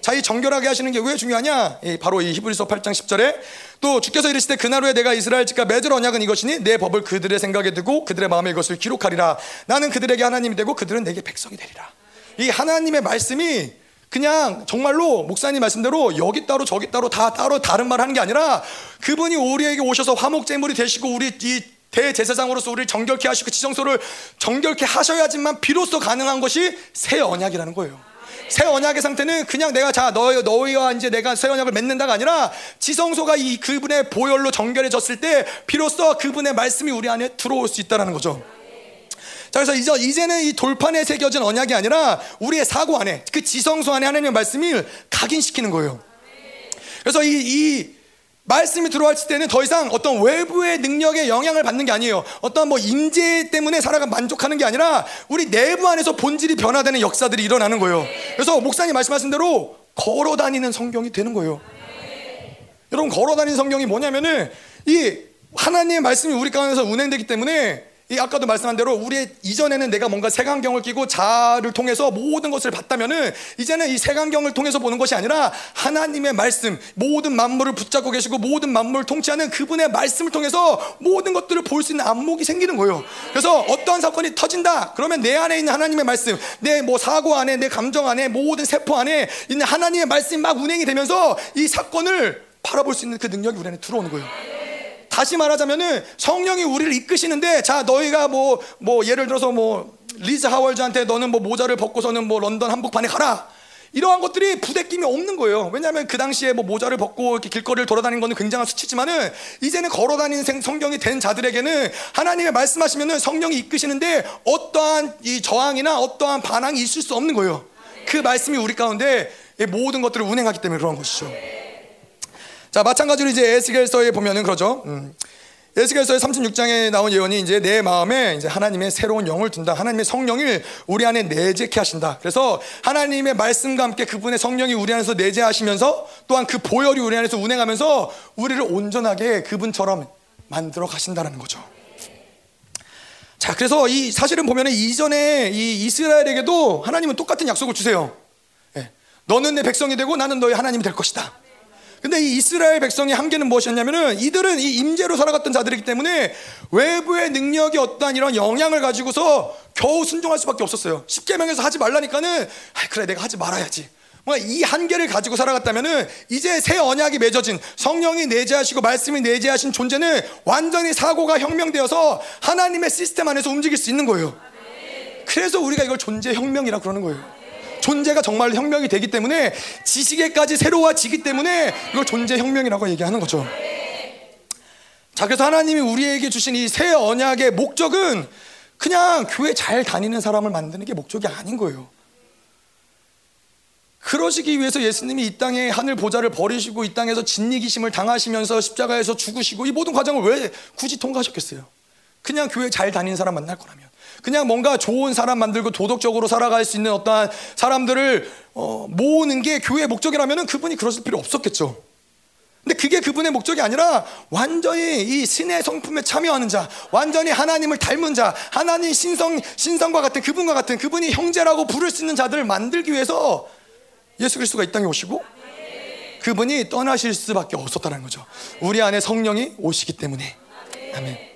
A: 자, 이 정결하게 하시는 게 왜 중요하냐? 바로 이 히브리서 8장 10절에 또 주께서 이르시되 그날 후에 내가 이스라엘 집과 맺을 언약은 이것이니 내 법을 그들의 생각에 두고 그들의 마음에 이것을 기록하리라. 나는 그들에게 하나님이 되고 그들은 내게 백성이 되리라. 이 하나님의 말씀이 그냥 정말로 목사님 말씀대로 여기 따로 저기 따로 다 따로 다른 말 하는 게 아니라 그분이 우리에게 오셔서 화목제물이 되시고 우리 이 대제사장으로서 우리를 정결케 하시고 지성소를 정결케 하셔야지만 비로소 가능한 것이 새 언약이라는 거예요. 새 언약의 상태는 그냥 내가 자 너희 너희와 이제 내가 새 언약을 맺는다가 아니라 지성소가 이 그분의 보혈로 정결해졌을 때 비로소 그분의 말씀이 우리 안에 들어올 수 있다라는 거죠. 자, 그래서 이제 이제는 이 돌판에 새겨진 언약이 아니라 우리의 사고 안에 그 지성소 안에 하나님의 말씀을 각인시키는 거예요. 그래서 이, 이 말씀이 들어왔을 때는 더 이상 어떤 외부의 능력에 영향을 받는 게 아니에요. 어떤 뭐 임재 때문에 살아가 만족하는 게 아니라 우리 내부 안에서 본질이 변화되는 역사들이 일어나는 거예요. 그래서 목사님 말씀하신 대로 걸어 다니는 성경이 되는 거예요. 여러분 걸어 다니는 성경이 뭐냐면은 이 하나님의 말씀이 우리 가운데서 운행되기 때문에 이 아까도 말씀한 대로 우리 이전에는 내가 뭔가 색안경을 끼고 자를 통해서 모든 것을 봤다면은 이제는 이 색안경을 통해서 보는 것이 아니라 하나님의 말씀 모든 만물을 붙잡고 계시고 모든 만물을 통치하는 그분의 말씀을 통해서 모든 것들을 볼 수 있는 안목이 생기는 거예요. 그래서 어떠한 사건이 터진다 그러면 내 안에 있는 하나님의 말씀 내 뭐 사고 안에 내 감정 안에 모든 세포 안에 있는 하나님의 말씀이 막 운행이 되면서 이 사건을 바라볼 수 있는 그 능력이 우리 안에 들어오는 거예요. 다시 말하자면은 성령이 우리를 이끄시는데 자 너희가 뭐뭐 뭐 예를 들어서 뭐 리즈 하월즈한테 너는 뭐 모자를 벗고서는 뭐 런던 한복판에 가라. 이러한 것들이 부대낌이 없는 거예요. 왜냐하면 그 당시에 뭐 모자를 벗고 이렇게 길거리를 돌아다니는 것은 굉장한 수치지만은 이제는 걸어다니는 성경이 된 자들에게는 하나님의 말씀하시면은 성령이 이끄시는데 어떠한 이 저항이나 어떠한 반항이 있을 수 없는 거예요. 그 말씀이 우리 가운데 모든 것들을 운행하기 때문에 그런 것이죠. 자, 마찬가지로 이제 에스겔서에 보면은 그러죠. 음. 에스겔서의 36장에 나온 예언이 이제 내 마음에 이제 하나님의 새로운 영을 둔다. 하나님의 성령을 우리 안에 내재케 하신다. 그래서 하나님의 말씀과 함께 그분의 성령이 우리 안에서 내재하시면서 또한 그 보혈이 우리 안에서 운행하면서 우리를 온전하게 그분처럼 만들어 가신다는 거죠. 자, 그래서 이 사실은 보면은 이전에 이 이스라엘에게도 하나님은 똑같은 약속을 주세요. 네. 너는 내 백성이 되고 나는 너의 하나님이 될 것이다. 근데 이 이스라엘 백성의 한계는 무엇이었냐면은 이들은 이 임재로 살아갔던 자들이기 때문에 외부의 능력이 어떠한 이런 영향을 가지고서 겨우 순종할 수밖에 없었어요. 십계명에서 하지 말라니까는 아, 그래 내가 하지 말아야지. 이 한계를 가지고 살아갔다면은 이제 새 언약이 맺어진 성령이 내재하시고 말씀이 내재하신 존재는 완전히 사고가 혁명되어서 하나님의 시스템 안에서 움직일 수 있는 거예요. 그래서 우리가 이걸 존재 혁명이라 그러는 거예요. 존재가 정말 혁명이 되기 때문에 지식에까지 새로워지기 때문에 이걸 존재 혁명이라고 얘기하는 거죠. 자, 그래서 하나님이 우리에게 주신 이 새 언약의 목적은 그냥 교회 잘 다니는 사람을 만드는 게 목적이 아닌 거예요. 그러시기 위해서 예수님이 이 땅에 하늘 보좌를 버리시고 이 땅에서 진리기심을 당하시면서 십자가에서 죽으시고 이 모든 과정을 왜 굳이 통과하셨겠어요? 그냥 교회 잘 다니는 사람 만날 거라면. 그냥 뭔가 좋은 사람 만들고 도덕적으로 살아갈 수 있는 어떠한 사람들을 어, 모으는 게 교회의 목적이라면 그분이 그러실 필요 없었겠죠. 근데 그게 그분의 목적이 아니라 완전히 이 신의 성품에 참여하는 자, 완전히 하나님을 닮은 자, 하나님 신성 신성과 같은 그분과 같은 그분이 형제라고 부를 수 있는 자들을 만들기 위해서 예수 그리스도가 이 땅에 오시고 그분이 떠나실 수밖에 없었다는 거죠. 우리 안에 성령이 오시기 때문에. 아멘.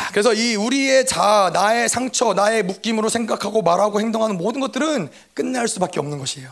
A: 자, 그래서 이 우리의 자, 나의 상처, 나의 묶임으로 생각하고 말하고 행동하는 모든 것들은 끝날 수밖에 없는 것이에요.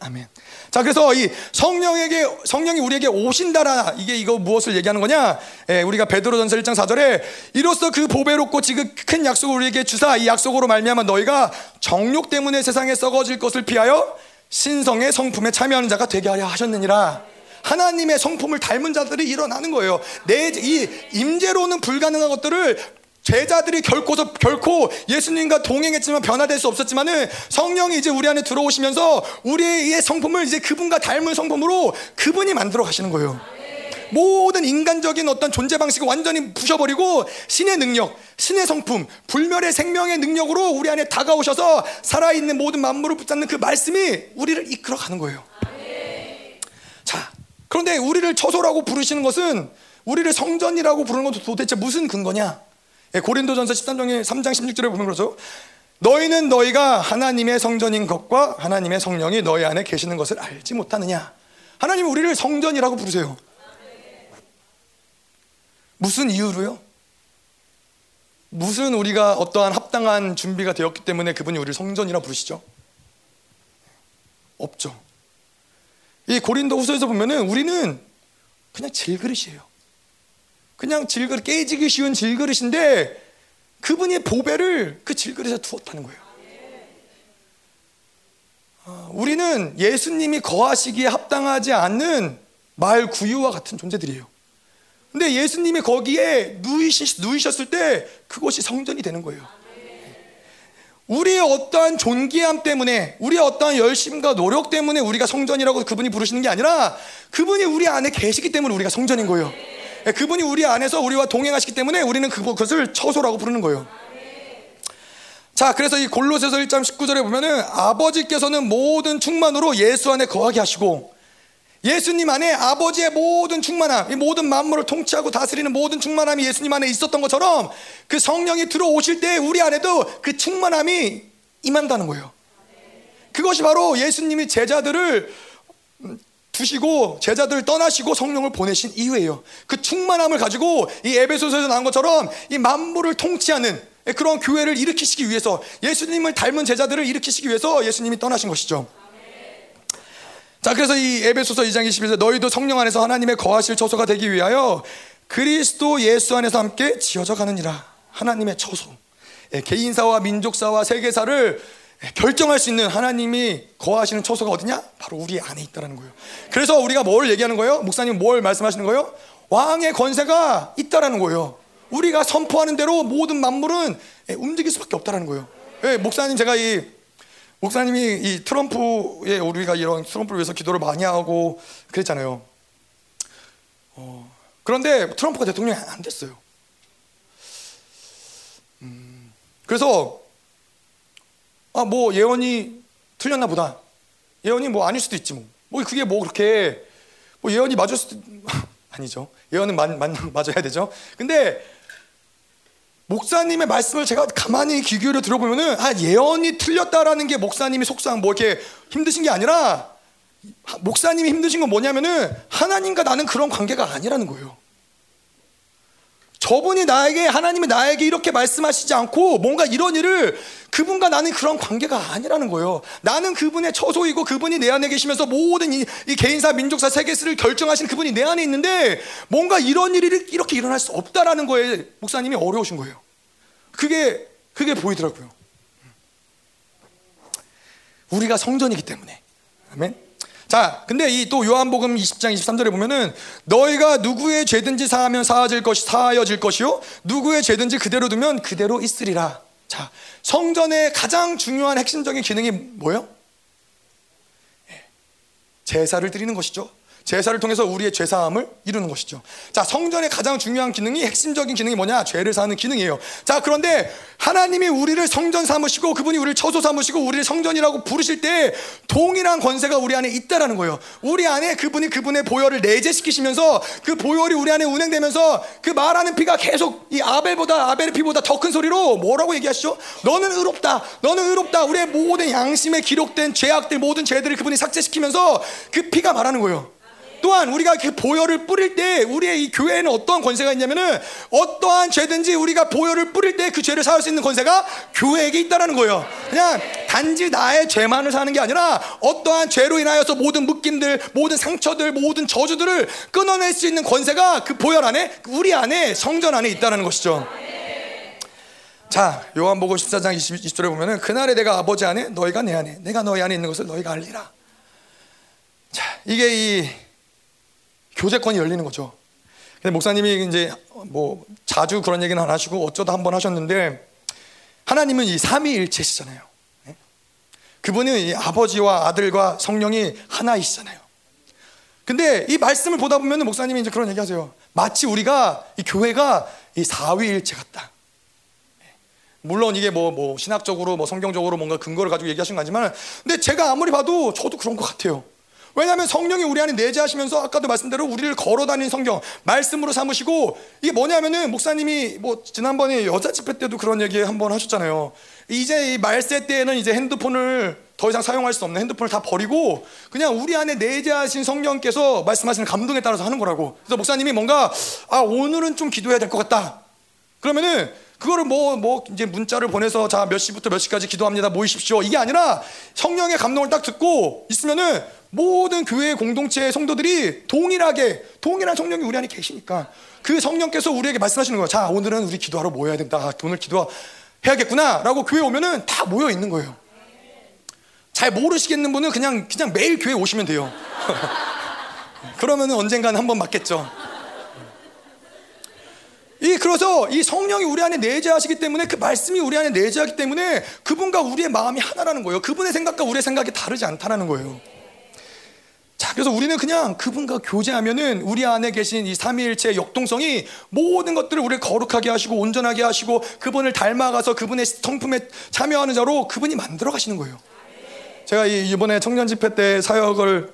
A: 아멘. 자, 그래서 이 성령에게 성령이 우리에게 오신다라 이게 이거 무엇을 얘기하는 거냐? 예, 우리가 베드로전서 1장 4절에 이로써 그 보배롭고 지극 큰 약속을 우리에게 주사 이 약속으로 말미암아 너희가 정욕 때문에 세상에 썩어질 것을 피하여 신성의 성품에 참여하는 자가 되게 하려 하셨느니라. 하나님의 성품을 닮은 자들이 일어나는 거예요. 내 이 임재로는 불가능한 것들을 제자들이 결코서 결코 예수님과 동행했지만 변화될 수 없었지만은 성령이 이제 우리 안에 들어오시면서 우리의 성품을 이제 그분과 닮은 성품으로 그분이 만들어 가시는 거예요. 모든 인간적인 어떤 존재 방식을 완전히 부셔버리고 신의 능력, 신의 성품, 불멸의 생명의 능력으로 우리 안에 다가오셔서 살아있는 모든 만물을 붙잡는 그 말씀이 우리를 이끌어 가는 거예요. 자, 그런데 우리를 처소라고 부르시는 것은 우리를 성전이라고 부르는 것도 도대체 무슨 근거냐? 예, 고린도전서 13장에 3장 16절에 보면 그러죠. 너희는 너희가 하나님의 성전인 것과 하나님의 성령이 너희 안에 계시는 것을 알지 못하느냐? 하나님 우리를 성전이라고 부르세요. 무슨 이유로요? 무슨 우리가 어떠한 합당한 준비가 되었기 때문에 그분이 우리를 성전이라 부르시죠? 없죠. 이 고린도 후서에서 보면은 우리는 그냥 질그릇이에요. 그냥 질그릇, 깨지기 쉬운 질그릇인데 그분이 보배를 그 질그릇에 두었다는 거예요. 아, 우리는 예수님이 거하시기에 합당하지 않는 말 구유와 같은 존재들이에요. 근데 예수님이 거기에 누이셨을 때 그것이 성전이 되는 거예요. 우리의 어떠한 존귀함 때문에, 우리의 어떠한 열심과 노력 때문에 우리가 성전이라고 그분이 부르시는 게 아니라 그분이 우리 안에 계시기 때문에 우리가 성전인 거예요. 예, 그분이 우리 안에서 우리와 동행하시기 때문에 우리는 그것을 처소라고 부르는 거예요. 자, 그래서 이 골로새서 1장 19절에 보면은 아버지께서는 모든 충만으로 예수 안에 거하게 하시고 예수님 안에 아버지의 모든 충만함, 이 모든 만물을 통치하고 다스리는 모든 충만함이 예수님 안에 있었던 것처럼 그 성령이 들어오실 때 우리 안에도 그 충만함이 임한다는 거예요. 그것이 바로 예수님이 제자들을 두시고 제자들을 떠나시고 성령을 보내신 이유예요. 그 충만함을 가지고 이 에베소서에서 나온 것처럼 이 만물을 통치하는 그런 교회를 일으키시기 위해서 예수님을 닮은 제자들을 일으키시기 위해서 예수님이 떠나신 것이죠. 자, 그래서 이 에베소서 2장 21절 너희도 성령 안에서 하나님의 거하실 처소가 되기 위하여 그리스도 예수 안에서 함께 지어져 가느니라. 하나님의 처소. 예, 개인사와 민족사와 세계사를 결정할 수 있는 하나님이 거하시는 처소가 어디냐? 바로 우리 안에 있다라는 거예요. 그래서 우리가 뭘 얘기하는 거예요? 목사님 뭘 말씀하시는 거예요? 왕의 권세가 있다라는 거예요. 우리가 선포하는 대로 모든 만물은 예, 움직일 수밖에 없다라는 거예요. 예, 목사님 제가 이 목사님이 이 트럼프에 우리가 이런 트럼프를 위해서 기도를 많이 하고 그랬잖아요. 어, 그런데 트럼프가 대통령이 안 됐어요. 음, 그래서 아, 뭐 예언이 틀렸나 보다. 예언이 뭐 아닐 수도 있지 뭐. 뭐 그게 뭐 그렇게 뭐 예언이 맞을 수도 아니죠. 예언은 맞, 맞, 맞아야 되죠. 근데 목사님의 말씀을 제가 가만히 귀 기울여 들어보면은 아 예언이 틀렸다라는 게 목사님이 속상 뭐 이렇게 힘드신 게 아니라 목사님이 힘드신 건 뭐냐면은 하나님과 나는 그런 관계가 아니라는 거예요. 저분이 나에게 하나님이 나에게 이렇게 말씀하시지 않고 뭔가 이런 일을 그분과 나는 그런 관계가 아니라는 거예요. 나는 그분의 처소이고 그분이 내 안에 계시면서 모든 이, 이 개인사, 민족사, 세계사를 결정하신 그분이 내 안에 있는데 뭔가 이런 일이 이렇게 일어날 수 없다라는 거에 목사님이 어려우신 거예요. 그게 그게 보이더라고요. 우리가 성전이기 때문에. 아멘. 자, 근데 이 또 요한복음 20장 23절에 보면은 너희가 누구의 죄든지 사하면 사하질 것이 사하여질 것이요 누구의 죄든지 그대로 두면 그대로 있으리라. 자, 성전의 가장 중요한 핵심적인 기능이 뭐예요? 예, 제사를 드리는 것이죠. 제사를 통해서 우리의 죄 사함을 이루는 것이죠. 자, 성전의 가장 중요한 기능이 핵심적인 기능이 뭐냐? 죄를 사는 기능이에요. 자, 그런데 하나님이 우리를 성전 삼으시고 그분이 우리를 처소 삼으시고 우리를 성전이라고 부르실 때 동일한 권세가 우리 안에 있다라는 거예요. 우리 안에 그분이 그분의 보혈을 내재시키시면서 그 보혈이 우리 안에 운행되면서 그 말하는 피가 계속 이 아벨보다 아벨의 피보다 더 큰 소리로 뭐라고 얘기하시죠? 너는 의롭다. 너는 의롭다. 우리의 모든 양심에 기록된 죄악들 모든 죄들을 그분이 삭제시키면서 그 피가 말하는 거예요. 또한 우리가 그 보혈을 뿌릴 때 우리의 이 교회에는 어떠한 권세가 있냐면은 어떠한 죄든지 우리가 보혈을 뿌릴 때 그 죄를 사할 수 있는 권세가 교회에게 있다라는 거예요. 그냥 단지 나의 죄만을 사는 게 아니라 어떠한 죄로 인하여서 모든 묶임들, 모든 상처들, 모든 저주들을 끊어낼 수 있는 권세가 그 보혈 안에 우리 안에 성전 안에 있다라는 것이죠. 자, 요한복음 14장 20, 20절에 보면은 그날에 내가 아버지 안에 너희가 내 안에 내가 너희 안에 있는 것을 너희가 알리라. 자, 이게 이 교제권이 열리는 거죠. 근데 목사님이 이제 뭐 자주 그런 얘기는 안 하시고 어쩌다 한 번 하셨는데 하나님은 이 삼위일체시잖아요. 네? 그분은 이 아버지와 아들과 성령이 하나이시잖아요. 근데 이 말씀을 보다 보면 목사님이 이제 그런 얘기 하세요. 마치 우리가 이 교회가 이 사위일체 같다. 네. 물론 이게 뭐, 뭐 신학적으로 뭐 성경적으로 뭔가 근거를 가지고 얘기하신 거지만 근데 제가 아무리 봐도 저도 그런 것 같아요. 왜냐하면 성령이 우리 안에 내재하시면서 아까도 말씀대로 우리를 걸어다니는 성경 말씀으로 삼으시고 이게 뭐냐면은 목사님이 뭐 지난번에 여자 집회 때도 그런 얘기 한번 하셨잖아요. 이제 이 말세 때에는 이제 핸드폰을 더 이상 사용할 수 없는 핸드폰을 다 버리고 그냥 우리 안에 내재하신 성령께서 말씀하시는 감동에 따라서 하는 거라고. 그래서 목사님이 뭔가 아 오늘은 좀 기도해야 될 것 같다. 그러면은 그거를 뭐, 뭐, 이제 문자를 보내서 자, 몇 시부터 몇 시까지 기도합니다. 모이십시오. 이게 아니라 성령의 감동을 딱 듣고 있으면은 모든 교회 공동체의 성도들이 동일하게 동일한 성령이 우리 안에 계시니까 그 성령께서 우리에게 말씀하시는 거예요. 자, 오늘은 우리 기도하러 모여야 된다. 아, 오늘 기도해야겠구나. 라고 교회 오면은 다 모여 있는 거예요. 잘 모르시겠는 분은 그냥 그냥 매일 교회 오시면 돼요. 그러면은 언젠가는 한번 맞겠죠. 이 그래서 이 성령이 우리 안에 내재하시기 때문에 그 말씀이 우리 안에 내재하기 때문에 그분과 우리의 마음이 하나라는 거예요. 그분의 생각과 우리의 생각이 다르지 않다라는 거예요. 자, 그래서 우리는 그냥 그분과 교제하면은 우리 안에 계신 이 삼위일체의 역동성이 모든 것들을 우리를 거룩하게 하시고 온전하게 하시고 그분을 닮아가서 그분의 성품에 참여하는 자로 그분이 만들어 가시는 거예요. 제가 이번에 청년 집회 때 사역을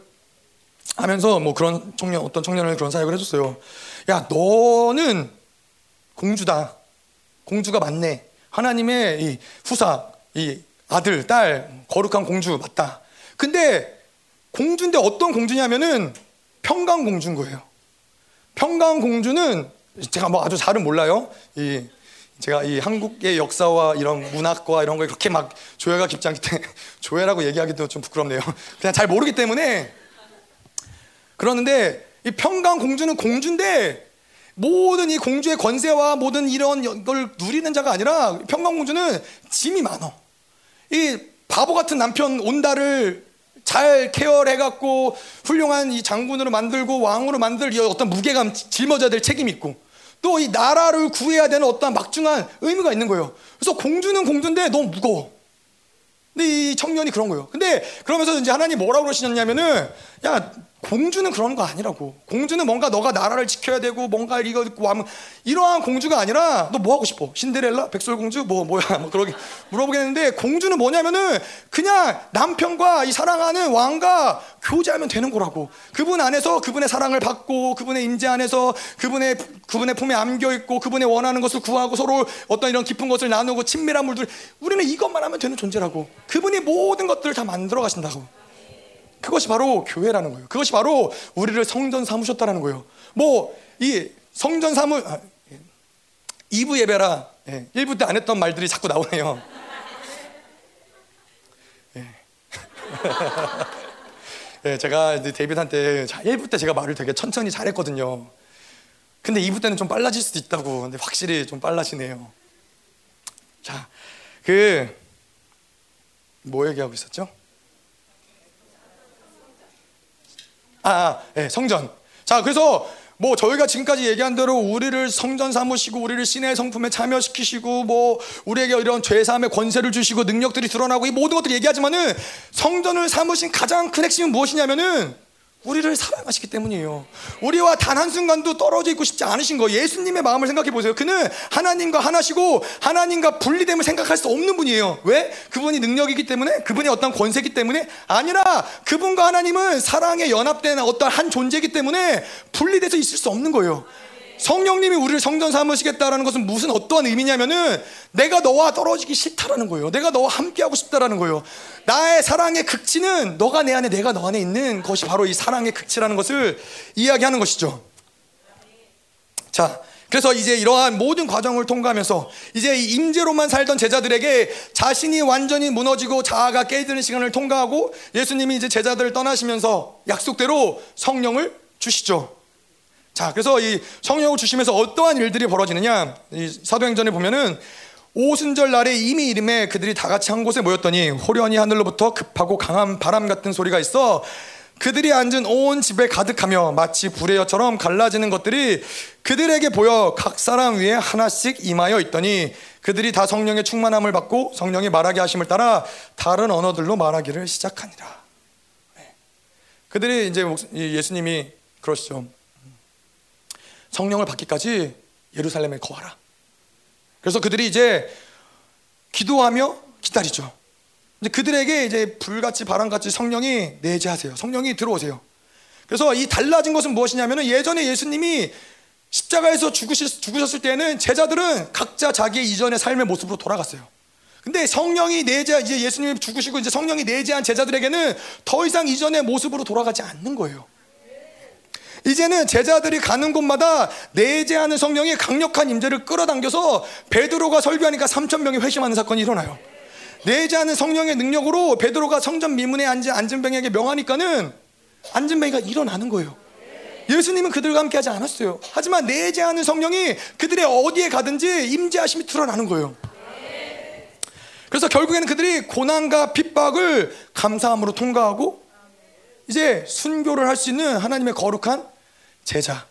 A: 하면서 뭐 그런 청년 어떤 청년을 그런 사역을 해줬어요. 야, 너는 공주다. 공주가 맞네. 하나님의 이 후사, 이 아들, 딸, 거룩한 공주 맞다. 근데 공주인데 어떤 공주냐면은 평강 공주인 거예요. 평강 공주는 제가 뭐 아주 잘은 몰라요. 이 제가 이 한국의 역사와 이런 문학과 이런 걸 그렇게 막 조예가 깊지 않기 때문에 조예라고 얘기하기도 좀 부끄럽네요. 그냥 잘 모르기 때문에 그러는데 이 평강 공주는 공주인데 모든 이 공주의 권세와 모든 이런 걸 누리는 자가 아니라 평강 공주는 짐이 많어. 이 바보 같은 남편 온다를 잘 케어해갖고 훌륭한 이 장군으로 만들고 왕으로 만들 이 어떤 무게감 짊어져야 될 책임이 있고 또 이 나라를 구해야 되는 어떤 막중한 의무가 있는 거예요. 그래서 공주는 공주인데 너무 무거워. 근데 이 청년이 그런 거예요. 근데 그러면서 이제 하나님 뭐라고 그러시냐면은 야 공주는 그런 거 아니라고. 공주는 뭔가 너가 나라를 지켜야 되고 뭔가 이거 있고 하면 이러한 공주가 아니라 너 뭐 하고 싶어? 신데렐라, 백설공주 뭐 뭐야? 뭐 그러게 물어보겠는데 공주는 뭐냐면은 그냥 남편과 이 사랑하는 왕과 교제하면 되는 거라고. 그분 안에서 그분의 사랑을 받고 그분의 임재 안에서 그분의 그분의 품에 안겨 있고 그분의 원하는 것을 구하고 서로 어떤 이런 깊은 것을 나누고 친밀한 물들 우리는 이것만 하면 되는 존재라고. 그분이 모든 것들을 다 만들어 가신다고. 그것이 바로 교회라는 거예요. 그것이 바로 우리를 성전 삼으셨다는 거예요. 뭐 이 성전 삼으 아, 2부 예. 예배라 예, 1부 때 안 했던 말들이 자꾸 나오네요. 예. 예, 제가 데뷔한 때 1부 때 제가 말을 되게 천천히 잘했거든요. 근데 2부 때는 좀 빨라질 수도 있다고. 근데 확실히 좀 빨라지네요. 자, 그 뭐 얘기하고 있었죠? 아, 아 네, 성전. 자, 그래서 뭐 저희가 지금까지 얘기한 대로 우리를 성전 삼으시고 우리를 신의 성품에 참여시키시고 뭐 우리에게 이런 죄사함의 권세를 주시고 능력들이 드러나고 이 모든 것들 얘기하지만은 성전을 삼으신 가장 큰 핵심은 무엇이냐면은 우리를 사랑하시기 때문이에요. 우리와 단 한순간도 떨어져 있고 싶지 않으신 거. 예수님의 마음을 생각해 보세요. 그는 하나님과 하나시고 하나님과 분리됨을 생각할 수 없는 분이에요. 왜? 그분이 능력이기 때문에? 그분이 어떤 권세기 때문에? 아니라 그분과 하나님은 사랑에 연합된 어떤 한 존재이기 때문에 분리돼서 있을 수 없는 거예요. 성령님이 우리를 성전 삼으시겠다라는 것은 무슨 어떠한 의미냐면은 내가 너와 떨어지기 싫다라는 거예요. 내가 너와 함께하고 싶다라는 거예요. 나의 사랑의 극치는 너가 내 안에 내가 너 안에 있는 것이 바로 이 사랑의 극치라는 것을 이야기하는 것이죠. 자, 그래서 이제 이러한 모든 과정을 통과하면서 이제 임재로만 살던 제자들에게 자신이 완전히 무너지고 자아가 깨지는 시간을 통과하고 예수님이 이제 제자들을 떠나시면서 약속대로 성령을 주시죠. 자, 그래서 이 성령을 주시면서 어떠한 일들이 벌어지느냐? 이 사도행전에 보면은 오순절 날에 이미 이름에 그들이 다 같이 한 곳에 모였더니 호련히 하늘로부터 급하고 강한 바람 같은 소리가 있어 그들이 앉은 온 집에 가득하며 마치 불의 여처럼 갈라지는 것들이 그들에게 보여 각 사람 위에 하나씩 임하여 있더니 그들이 다 성령의 충만함을 받고 성령이 말하게 하심을 따라 다른 언어들로 말하기를 시작하니라. 네. 그들이 이제 예수님이 그러시죠. 성령을 받기까지 예루살렘에 거하라. 그래서 그들이 이제 기도하며 기다리죠. 이제 그들에게 이제 불같이 바람같이 성령이 내재하세요. 성령이 들어오세요. 그래서 이 달라진 것은 무엇이냐면은 예전에 예수님이 십자가에서 죽으실, 죽으셨을 때는 제자들은 각자 자기의 이전의 삶의 모습으로 돌아갔어요. 근데 성령이 내재, 이제 예수님이 죽으시고 이제 성령이 내재한 제자들에게는 더 이상 이전의 모습으로 돌아가지 않는 거예요. 이제는 제자들이 가는 곳마다 내재하는 성령이 강력한 임재를 끌어당겨서 베드로가 설교하니까 3천 명이 회심하는 사건이 일어나요. 내재하는 성령의 능력으로 베드로가 성전 미문에 앉은 안전병에게 명하니까는 안전병이가 일어나는 거예요. 예수님은 그들과 함께 하지 않았어요. 하지만 내재하는 성령이 그들의 어디에 가든지 임재하심이 드러나는 거예요. 그래서 결국에는 그들이 고난과 핍박을 감사함으로 통과하고 이제 순교를 할 수 있는 하나님의 거룩한 제자,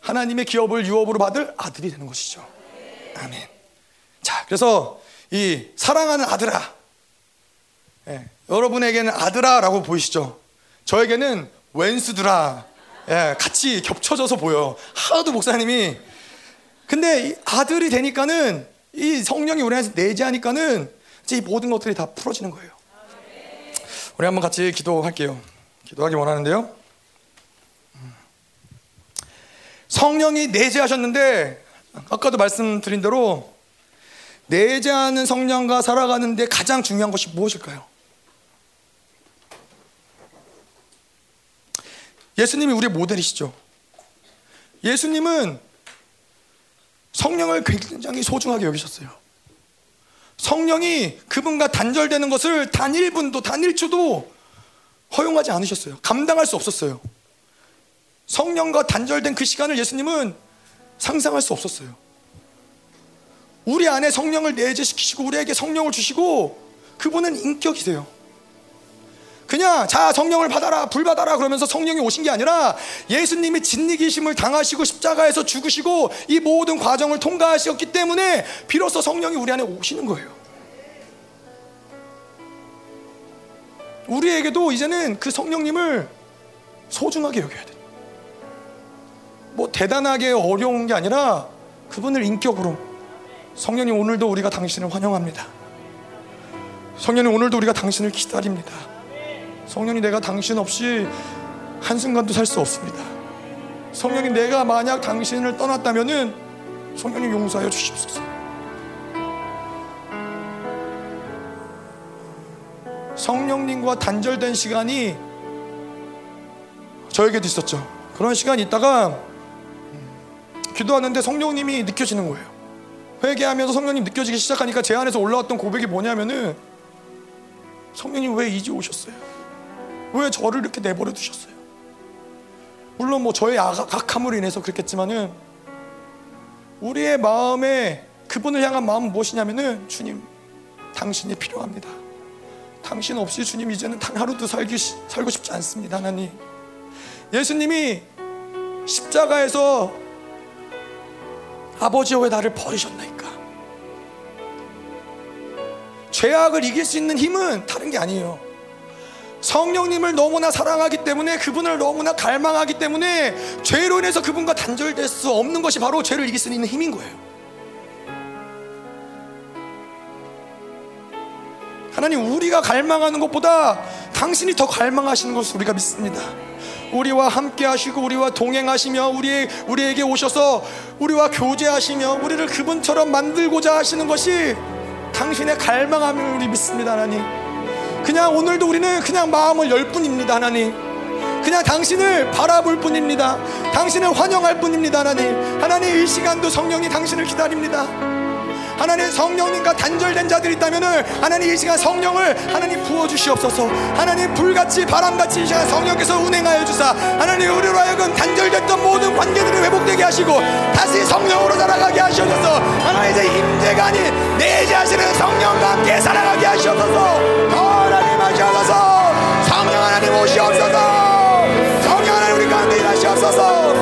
A: 하나님의 기업을 유업으로 받을 아들이 되는 것이죠. 아멘. 자, 그래서 이 사랑하는 아들아, 예, 여러분에게는 아들아라고 보이시죠? 저에게는 웬수들아, 예, 같이 겹쳐져서 보여. 하도 목사님이. 근데 아들이 되니까는 이 성령이 우리 안에서 내재하니까는 이제 이 모든 것들이 다 풀어지는 거예요. 우리 한번 같이 기도할게요. 기도하기 원하는데요. 성령이 내재하셨는데 아까도 말씀드린 대로 내재하는 성령과 살아가는데 가장 중요한 것이 무엇일까요? 예수님이 우리의 모델이시죠. 예수님은 성령을 굉장히 소중하게 여기셨어요. 성령이 그분과 단절되는 것을 단 1분도 단 1초도 허용하지 않으셨어요. 감당할 수 없었어요. 성령과 단절된 그 시간을 예수님은 상상할 수 없었어요. 우리 안에 성령을 내재시키시고 우리에게 성령을 주시고 그분은 인격이세요. 그냥 자 성령을 받아라 불 받아라 그러면서 성령이 오신 게 아니라 예수님이 진리기심을 당하시고 십자가에서 죽으시고 이 모든 과정을 통과하셨기 때문에 비로소 성령이 우리 안에 오시는 거예요. 우리에게도 이제는 그 성령님을 소중하게 여겨야 돼. 뭐 대단하게 어려운 게 아니라 그분을 인격으로 성령님 오늘도 우리가 당신을 환영합니다. 성령님 오늘도 우리가 당신을 기다립니다. 성령님 내가 당신 없이 한순간도 살 수 없습니다. 성령님 내가 만약 당신을 떠났다면은 성령님 용서하여 주십소서. 성령님과 단절된 시간이 저에게도 있었죠. 그런 시간이 있다가 기도하는데 성령님이 느껴지는 거예요. 회개하면서 성령님 느껴지기 시작하니까 제 안에서 올라왔던 고백이 뭐냐면은 성령님 왜 이제 오셨어요? 왜 저를 이렇게 내버려 두셨어요? 물론 뭐 저의 악함으로 인해서 그렇겠지만은 우리의 마음에 그분을 향한 마음은 무엇이냐면은 주님 당신이 필요합니다. 당신 없이 주님 이제는 단 하루도 살기, 살고 싶지 않습니다 하나님 예수님이 십자가에서 아버지여 왜 나를 버리셨나이까 죄악을 이길 수 있는 힘은 다른 게 아니에요 성령님을 너무나 사랑하기 때문에 그분을 너무나 갈망하기 때문에 죄로 인해서 그분과 단절될 수 없는 것이 바로 죄를 이길 수 있는 힘인 거예요. 하나님 우리가 갈망하는 것보다 당신이 더 갈망하시는 것을 우리가 믿습니다. 우리와 함께 하시고 우리와 동행하시며 우리 우리에게 오셔서 우리와 교제하시며 우리를 그분처럼 만들고자 하시는 것이 당신의 갈망함을 우리 믿습니다, 하나님. 그냥 오늘도 우리는 그냥 마음을 열 뿐입니다, 하나님. 그냥 당신을 바라볼 뿐입니다. 당신을 환영할 뿐입니다, 하나님. 하나님 이 시간도 성령이 당신을 기다립니다. 하나님 성령님과 단절된 자들이 있다면 하나님 이 시간 성령을 하나님 부어주시옵소서. 하나님 불같이 바람같이 이 시간 성령께서 운행하여 주사 하나님 우리로 하여금 단절됐던 모든 관계들을 회복되게 하시고 다시 성령으로 살아가게 하시옵소서. 하나님 이제 임재가 아닌 내재하시는 성령과 함께 살아가게 하시옵소서. 하나님 하시옵소서. 성령 하나님 오시옵소서. 성령 하나님 우리 가운데 일하시옵소서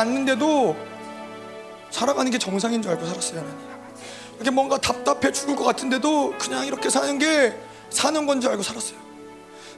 A: 않는데도 살아가는 게 정상인 줄 알고 살았어요 이렇게 뭔가 답답해 죽을 것 같은데도 그냥 이렇게 사는 게 사는 건 줄 알고 살았어요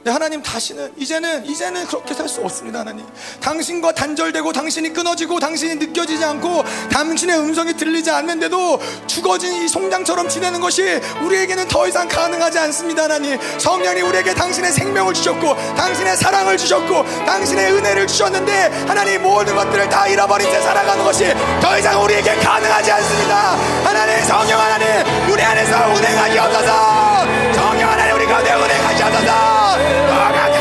A: 네, 하나님 다시는 이제는 이제는 그렇게 살 수 없습니다 하나님. 당신과 단절되고 당신이 끊어지고 당신이 느껴지지 않고 당신의 음성이 들리지 않는데도 죽어진 이 송장처럼 지내는 것이 우리에게는 더 이상 가능하지 않습니다 하나님. 성령이 우리에게 당신의 생명을 주셨고 당신의 사랑을 주셨고 당신의 은혜를 주셨는데 하나님 모든 것들을 다 잃어버린 채 살아가는 것이 더 이상 우리에게 가능하지 않습니다. 하나님 성령 하나님 우리 안에서 운행하기 없어서 운행하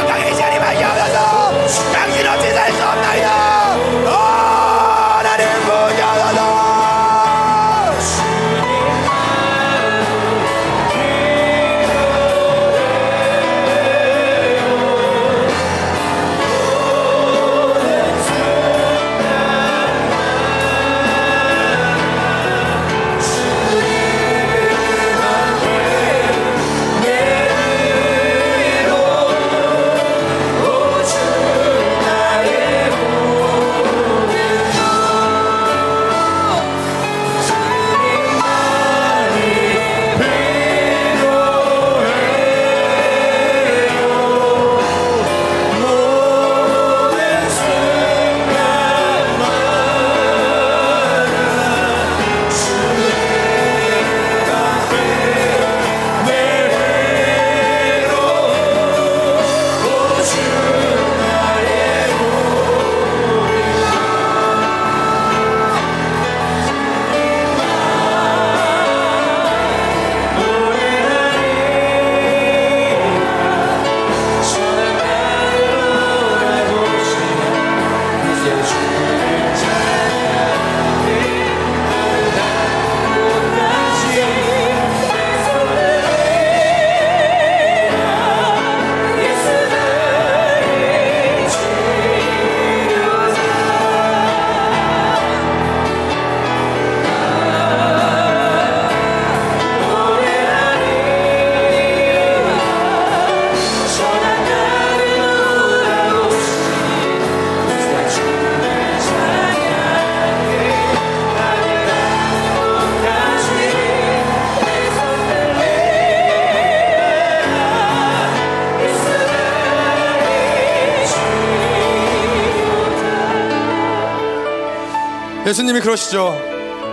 A: 예수님이 그러시죠.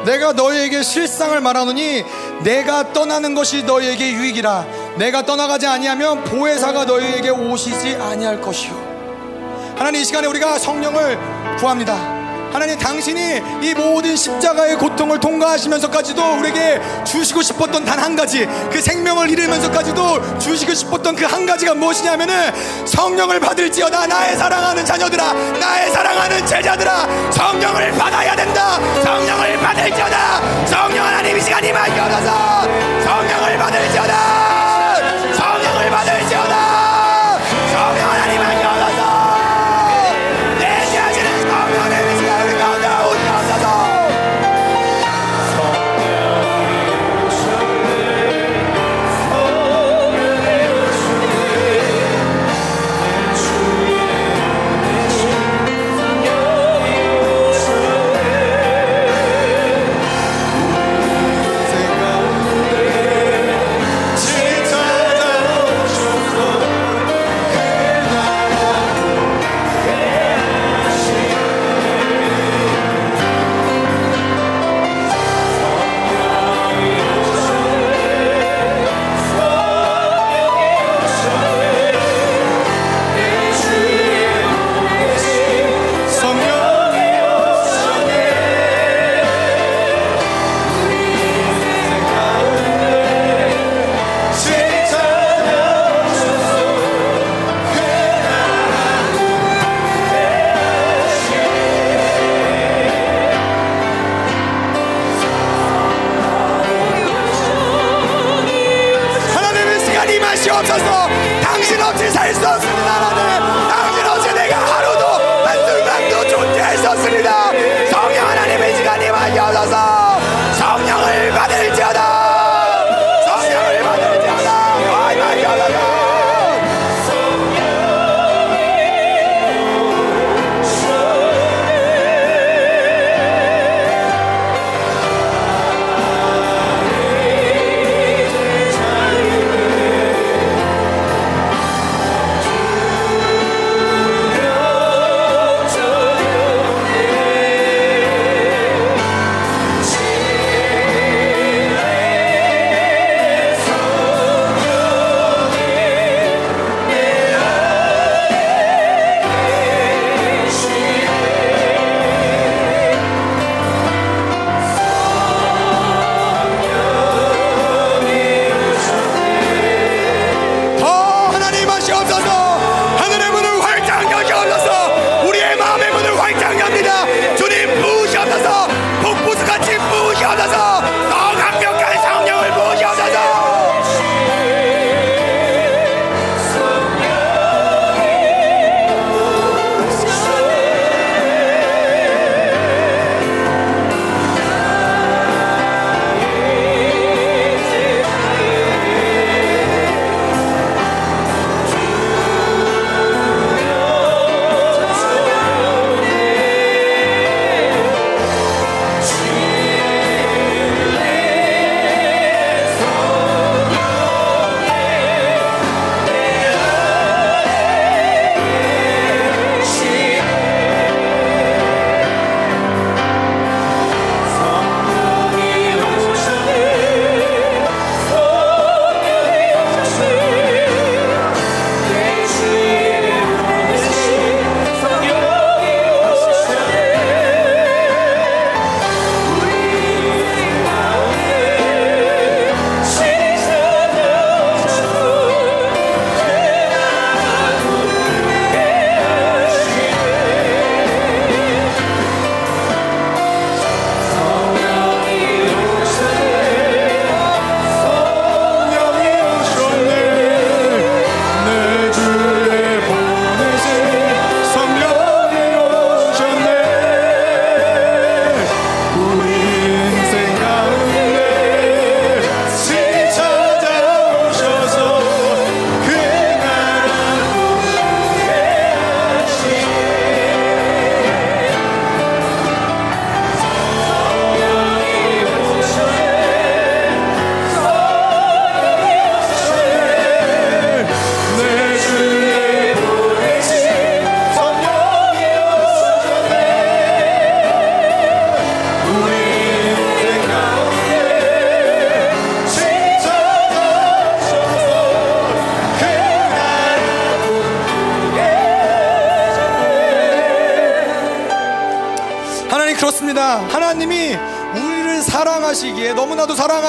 A: 내가 너희에게 실상을 말하노니 내가 떠나는 것이 너희에게 유익이라. 내가 떠나가지 아니하면 보혜사가 너희에게 오시지 아니할 것이요. 하나님 이 시간에 우리가 성령을 구합니다 하나님 당신이 이 모든 십자가의 고통을 통과하시면서까지도 우리에게 주시고 싶었던 단 한 가지 그 생명을 잃으면서까지도 주시고 싶었던 그 한 가지가 무엇이냐면은 성령을 받을지어다 나의 사랑하는 자녀들아 나의 사랑하는 제자들아 성령을 받아야 된다. 성령을 받을지어다. 성령 하나님 이 시간 이만 열어서 성령을 받을지어다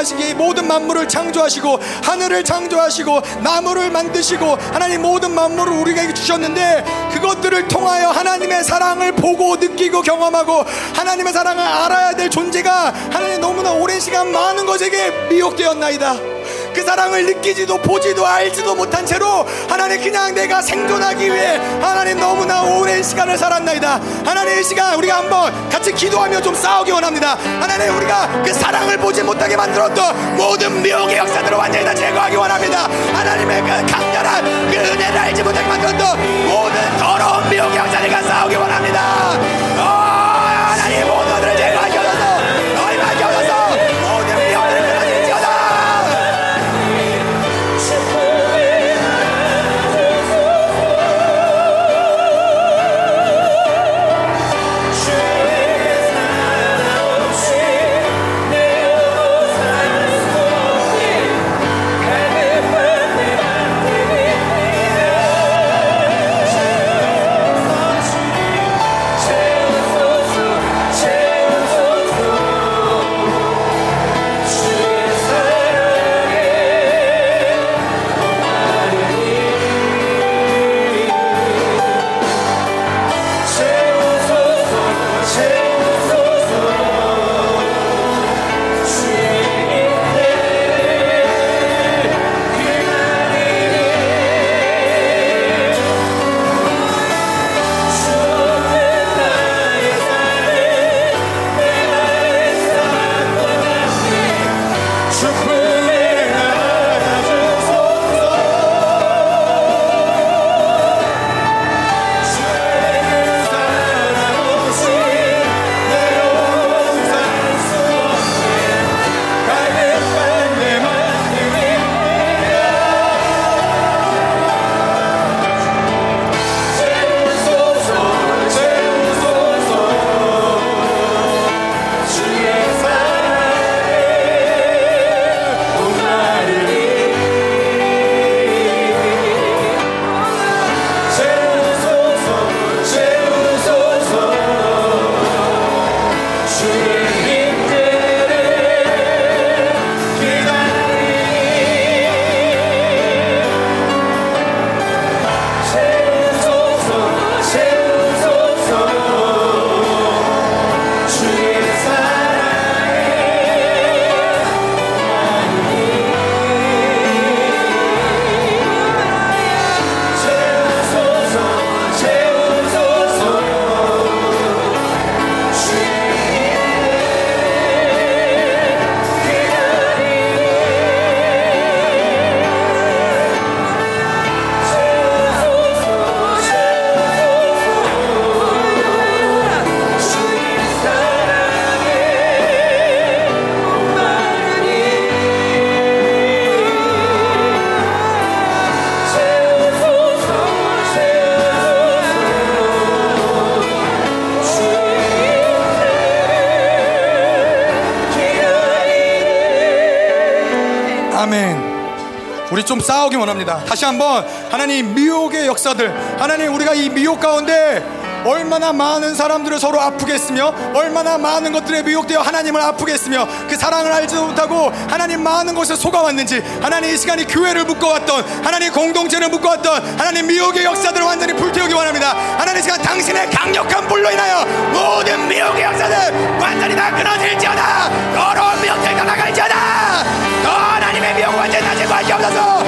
A: 창조하시기에 모든 만물을 창조하시고 하늘을 창조하시고 나무를 만드시고 하나님 모든 만물을 우리에게 주셨는데 그것들을 통하여 하나님의 사랑을 보고 느끼고 경험하고 하나님의 사랑을 알아야 될 존재가 하나님 너무나 오랜 시간 많은 것에게 미혹되었나이다. 그 사랑을 느끼지도 보지도 알지도 못한 채로 하나님 그냥 내가 생존하기 위해 하나님 너무나 오랜 시간을 살았나이다. 하나님 이 시간 우리가 한번 같이 기도하며 좀 싸우기 원합니다. 하나님 우리가 그 사랑을 보지 못하게 만들었던 모든 미혹의 역사들을 완전히 다 제거하기 원합니다. 하나님의 그 강렬한 그 은혜를 알지 못하게 만들었던 모든 더러운 미혹의 역사들과 싸우기 원합니다. 어! 나오기 원합니다. 다시 한번 하나님 미혹의 역사들, 하나님 우리가 이 미혹 가운데 얼마나 많은 사람들을 서로 아프게 했으며 얼마나 많은 것들에 미혹되어 하나님을 아프게 했으며 그 사랑을 알지도 못하고 하나님 많은 곳에 속아왔는지 하나님 이 시간이 교회를 묶어왔던 하나님 공동체를 묶어왔던 하나님 미혹의 역사들을 완전히 불태우기 원합니다. 하나님 이 시간 당신의 강력한 불로 인하여 모든 미혹의 역사들 완전히 다 끊어질지어다. 더러운 미혹들 다 나갈지어다. 더 하나님의 미혹 완전히 다시 관계 없어서.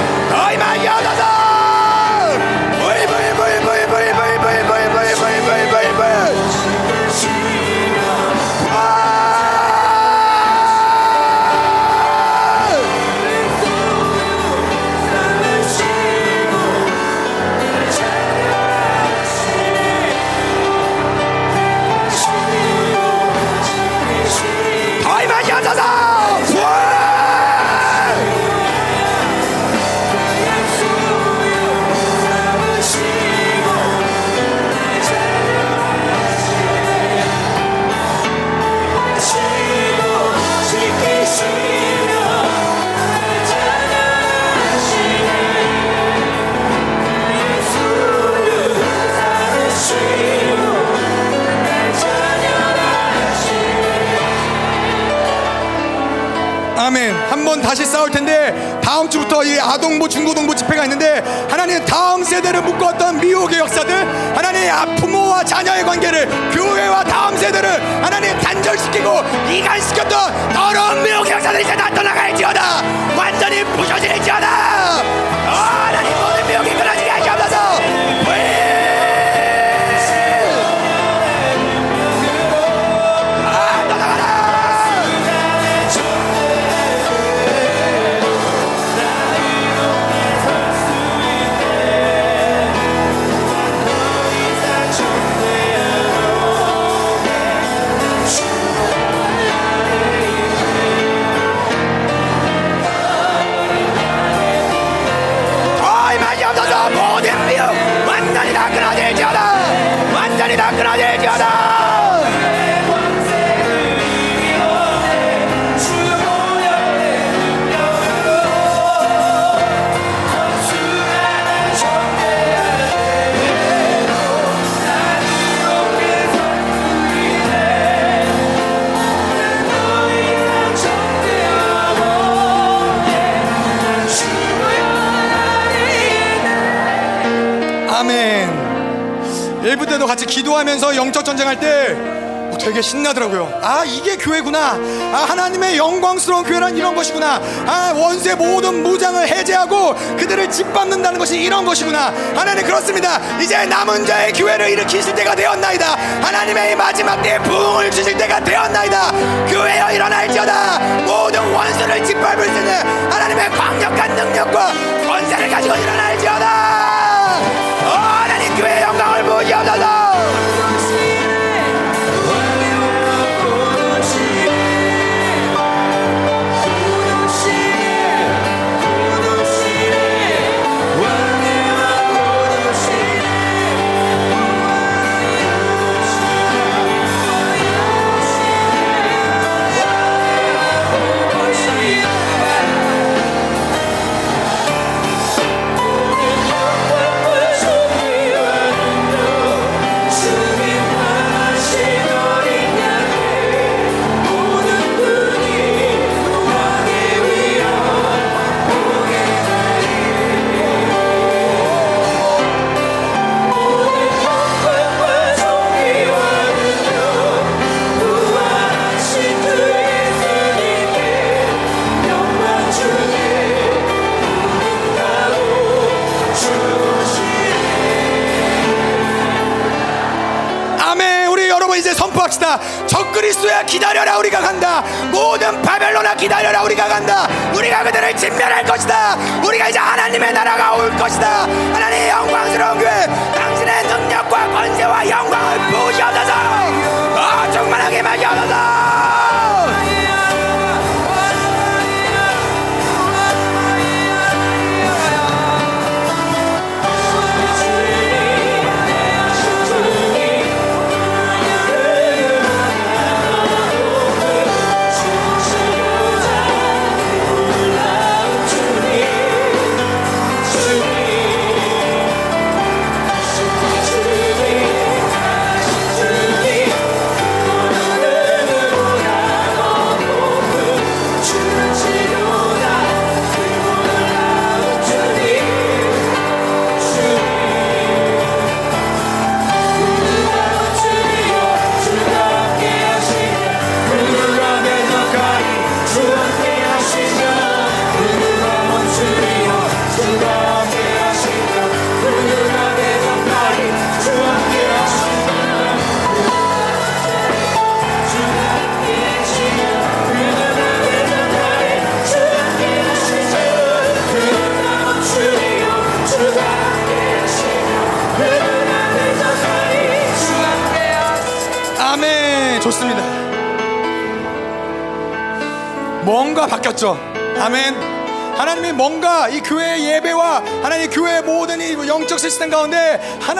A: 전쟁할 때 어, 되게 신나더라고요. 아, 이게 교회구나. 아, 하나님의 영광스러운 교회란 이런 것이구나. 아, 원수의 모든 무장을 해제하고 그들을 짓밟는다는 것이 이런 것이구나. 하나님 그렇습니다. 이제 남은 자의 교회를 일으키실 때가 되었나이다. 하나님의 이 마지막 때에 부흥을 주실 때가 되었나이다. 교회여 일어날지어다. 모든 원수를 짓밟을 수 있는 하나님의 강력한 능력과 권세를 가지고 일어날지어다.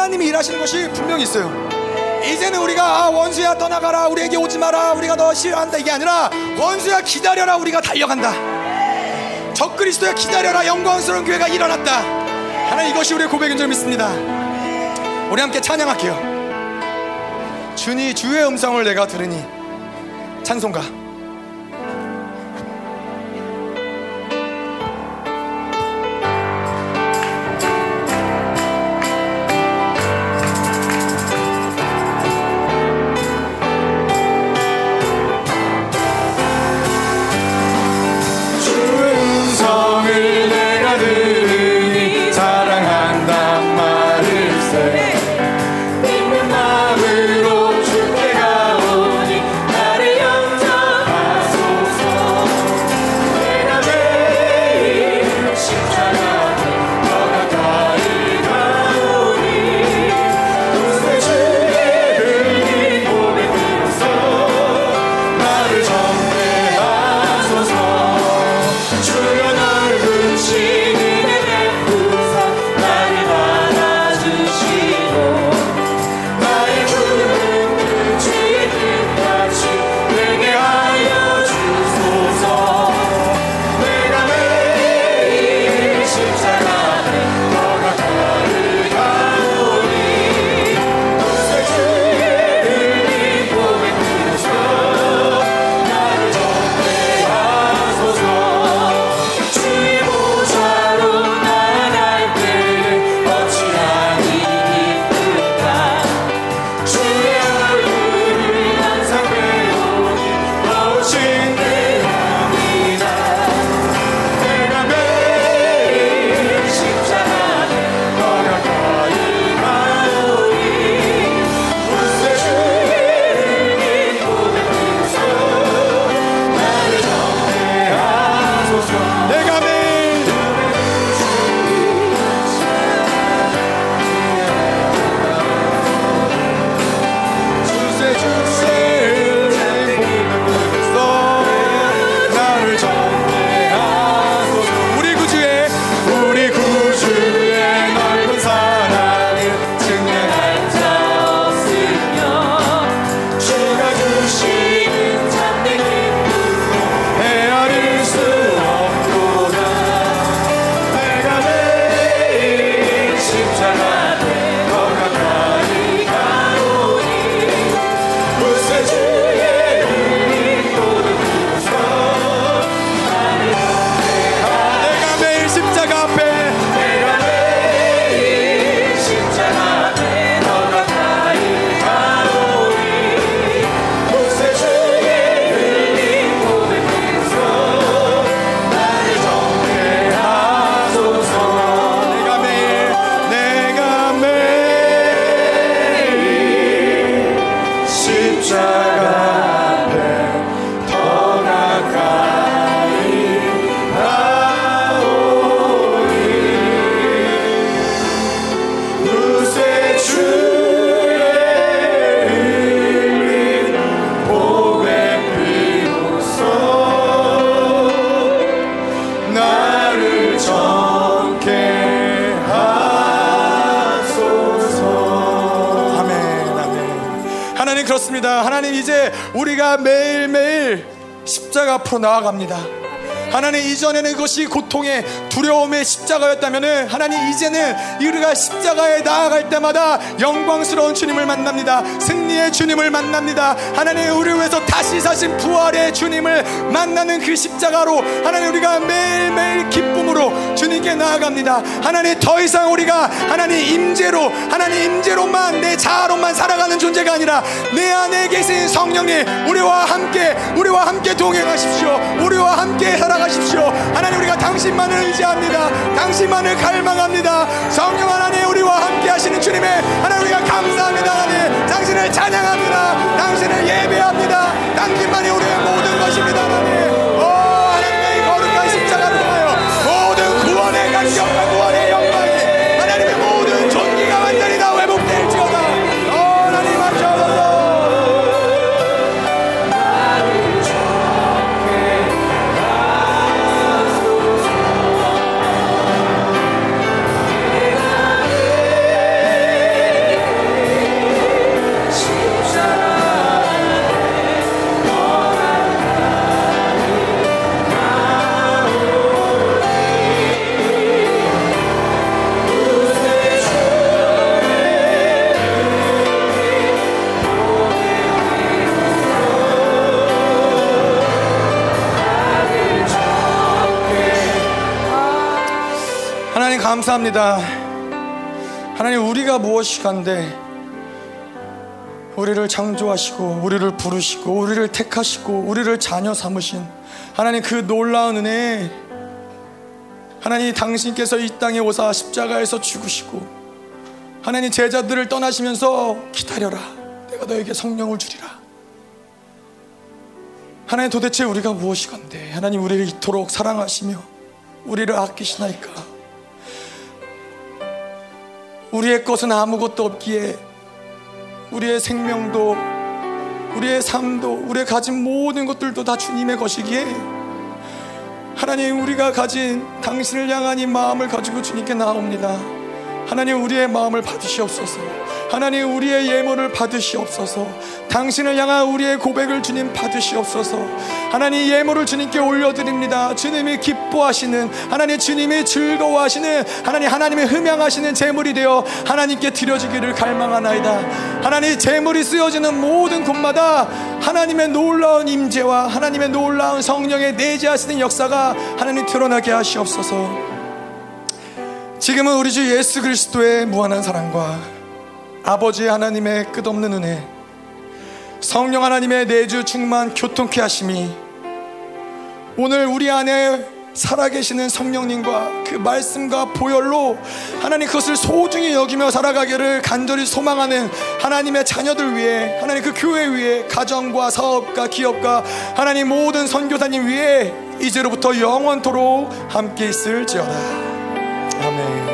A: 하나님이 일하시는 것이 분명히 있어요. 이제는 우리가 아, 원수야 떠나가라 우리에게 오지 마라 우리가 너 싫어한다 이게 아니라 원수야 기다려라 우리가 달려간다. 적그리스도야 기다려라 영광스러운 교회가 일어났다. 하나님 이것이 우리의 고백인 줄 믿습니다. 우리 함께 찬양할게요. 주니 주의 음성을 내가 들으니 찬송가 우리가 매일매일 십자가 앞으로 나아갑니다. 하나님 이전에는 그것이 고통의 두려움의 십자가였다면은 하나님 이제는 우리가 십자가에 나아갈 때마다 영광스러운 주님을 만납니다. 승리의 주님을 만납니다. 하나님 우리 위해서 다시 사신 부활의 주님을 만나는 그 십자가로 하나님 우리가 매일매일 기쁨으로 주님께 나아갑니다. 하나님 더 이상 우리가 하나님 임재로 하나님 임재로만 내 자아로만 살아가는 존재가 아니라 내 안에 계신 성령님 우리와 함께 우리와 함께 동행하십시오. 우리와 함께 살아 나가십시오 하나님 우리가 당신만을 의지합니다. 당신만을 갈망합니다. 성령 하나님 우리와 함께 하시는 주님의 하나님 우리가 감사합니다 하나님. 당신을 찬양합니다. 당신을 예배합니다. 당신만이 우리의 모든 것입니다 하나님 감사합니다. 하나님 우리가 무엇이 간데 우리를 창조하시고 우리를 부르시고 우리를 택하시고 우리를 자녀 삼으신 하나님 그 놀라운 은혜 하나님 당신께서 이 땅에 오사 십자가에서 죽으시고 하나님 제자들을 떠나시면서 기다려라. 내가 너에게 성령을 주리라. 하나님 도대체 우리가 무엇이건데 하나님 우리를 이토록 사랑하시며 우리를 아끼시나이까 우리의 것은 아무것도 없기에 우리의 생명도 우리의 삶도 우리의 가진 모든 것들도 다 주님의 것이기에 하나님 우리가 가진 당신을 향한 이 마음을 가지고 주님께 나옵니다. 하나님 우리의 마음을 받으시옵소서 하나님 우리의 예물을 받으시옵소서. 당신을 향한 우리의 고백을 주님 받으시옵소서. 하나님 예물을 주님께 올려드립니다. 주님이 기뻐하시는 하나님 주님이 즐거워하시는 하나님 하나님의 흠양하시는 제물이 되어 하나님께 드려지기를 갈망하나이다. 하나님 제물이 쓰여지는 모든 곳마다 하나님의 놀라운 임재와 하나님의 놀라운 성령의 내재하시는 역사가 하나님 드러나게 하시옵소서. 지금은 우리 주 예수 그리스도의 무한한 사랑과 아버지 하나님의 끝없는 은혜 성령 하나님의 내주 충만 교통케 하심이 오늘 우리 안에 살아계시는 성령님과 그 말씀과 보혈로 하나님 그것을 소중히 여기며 살아가기를 간절히 소망하는 하나님의 자녀들 위해 하나님 그 교회 위에 가정과 사업과 기업과 하나님 모든 선교사님 위에 이제로부터 영원토록 함께 있을지어다. 아멘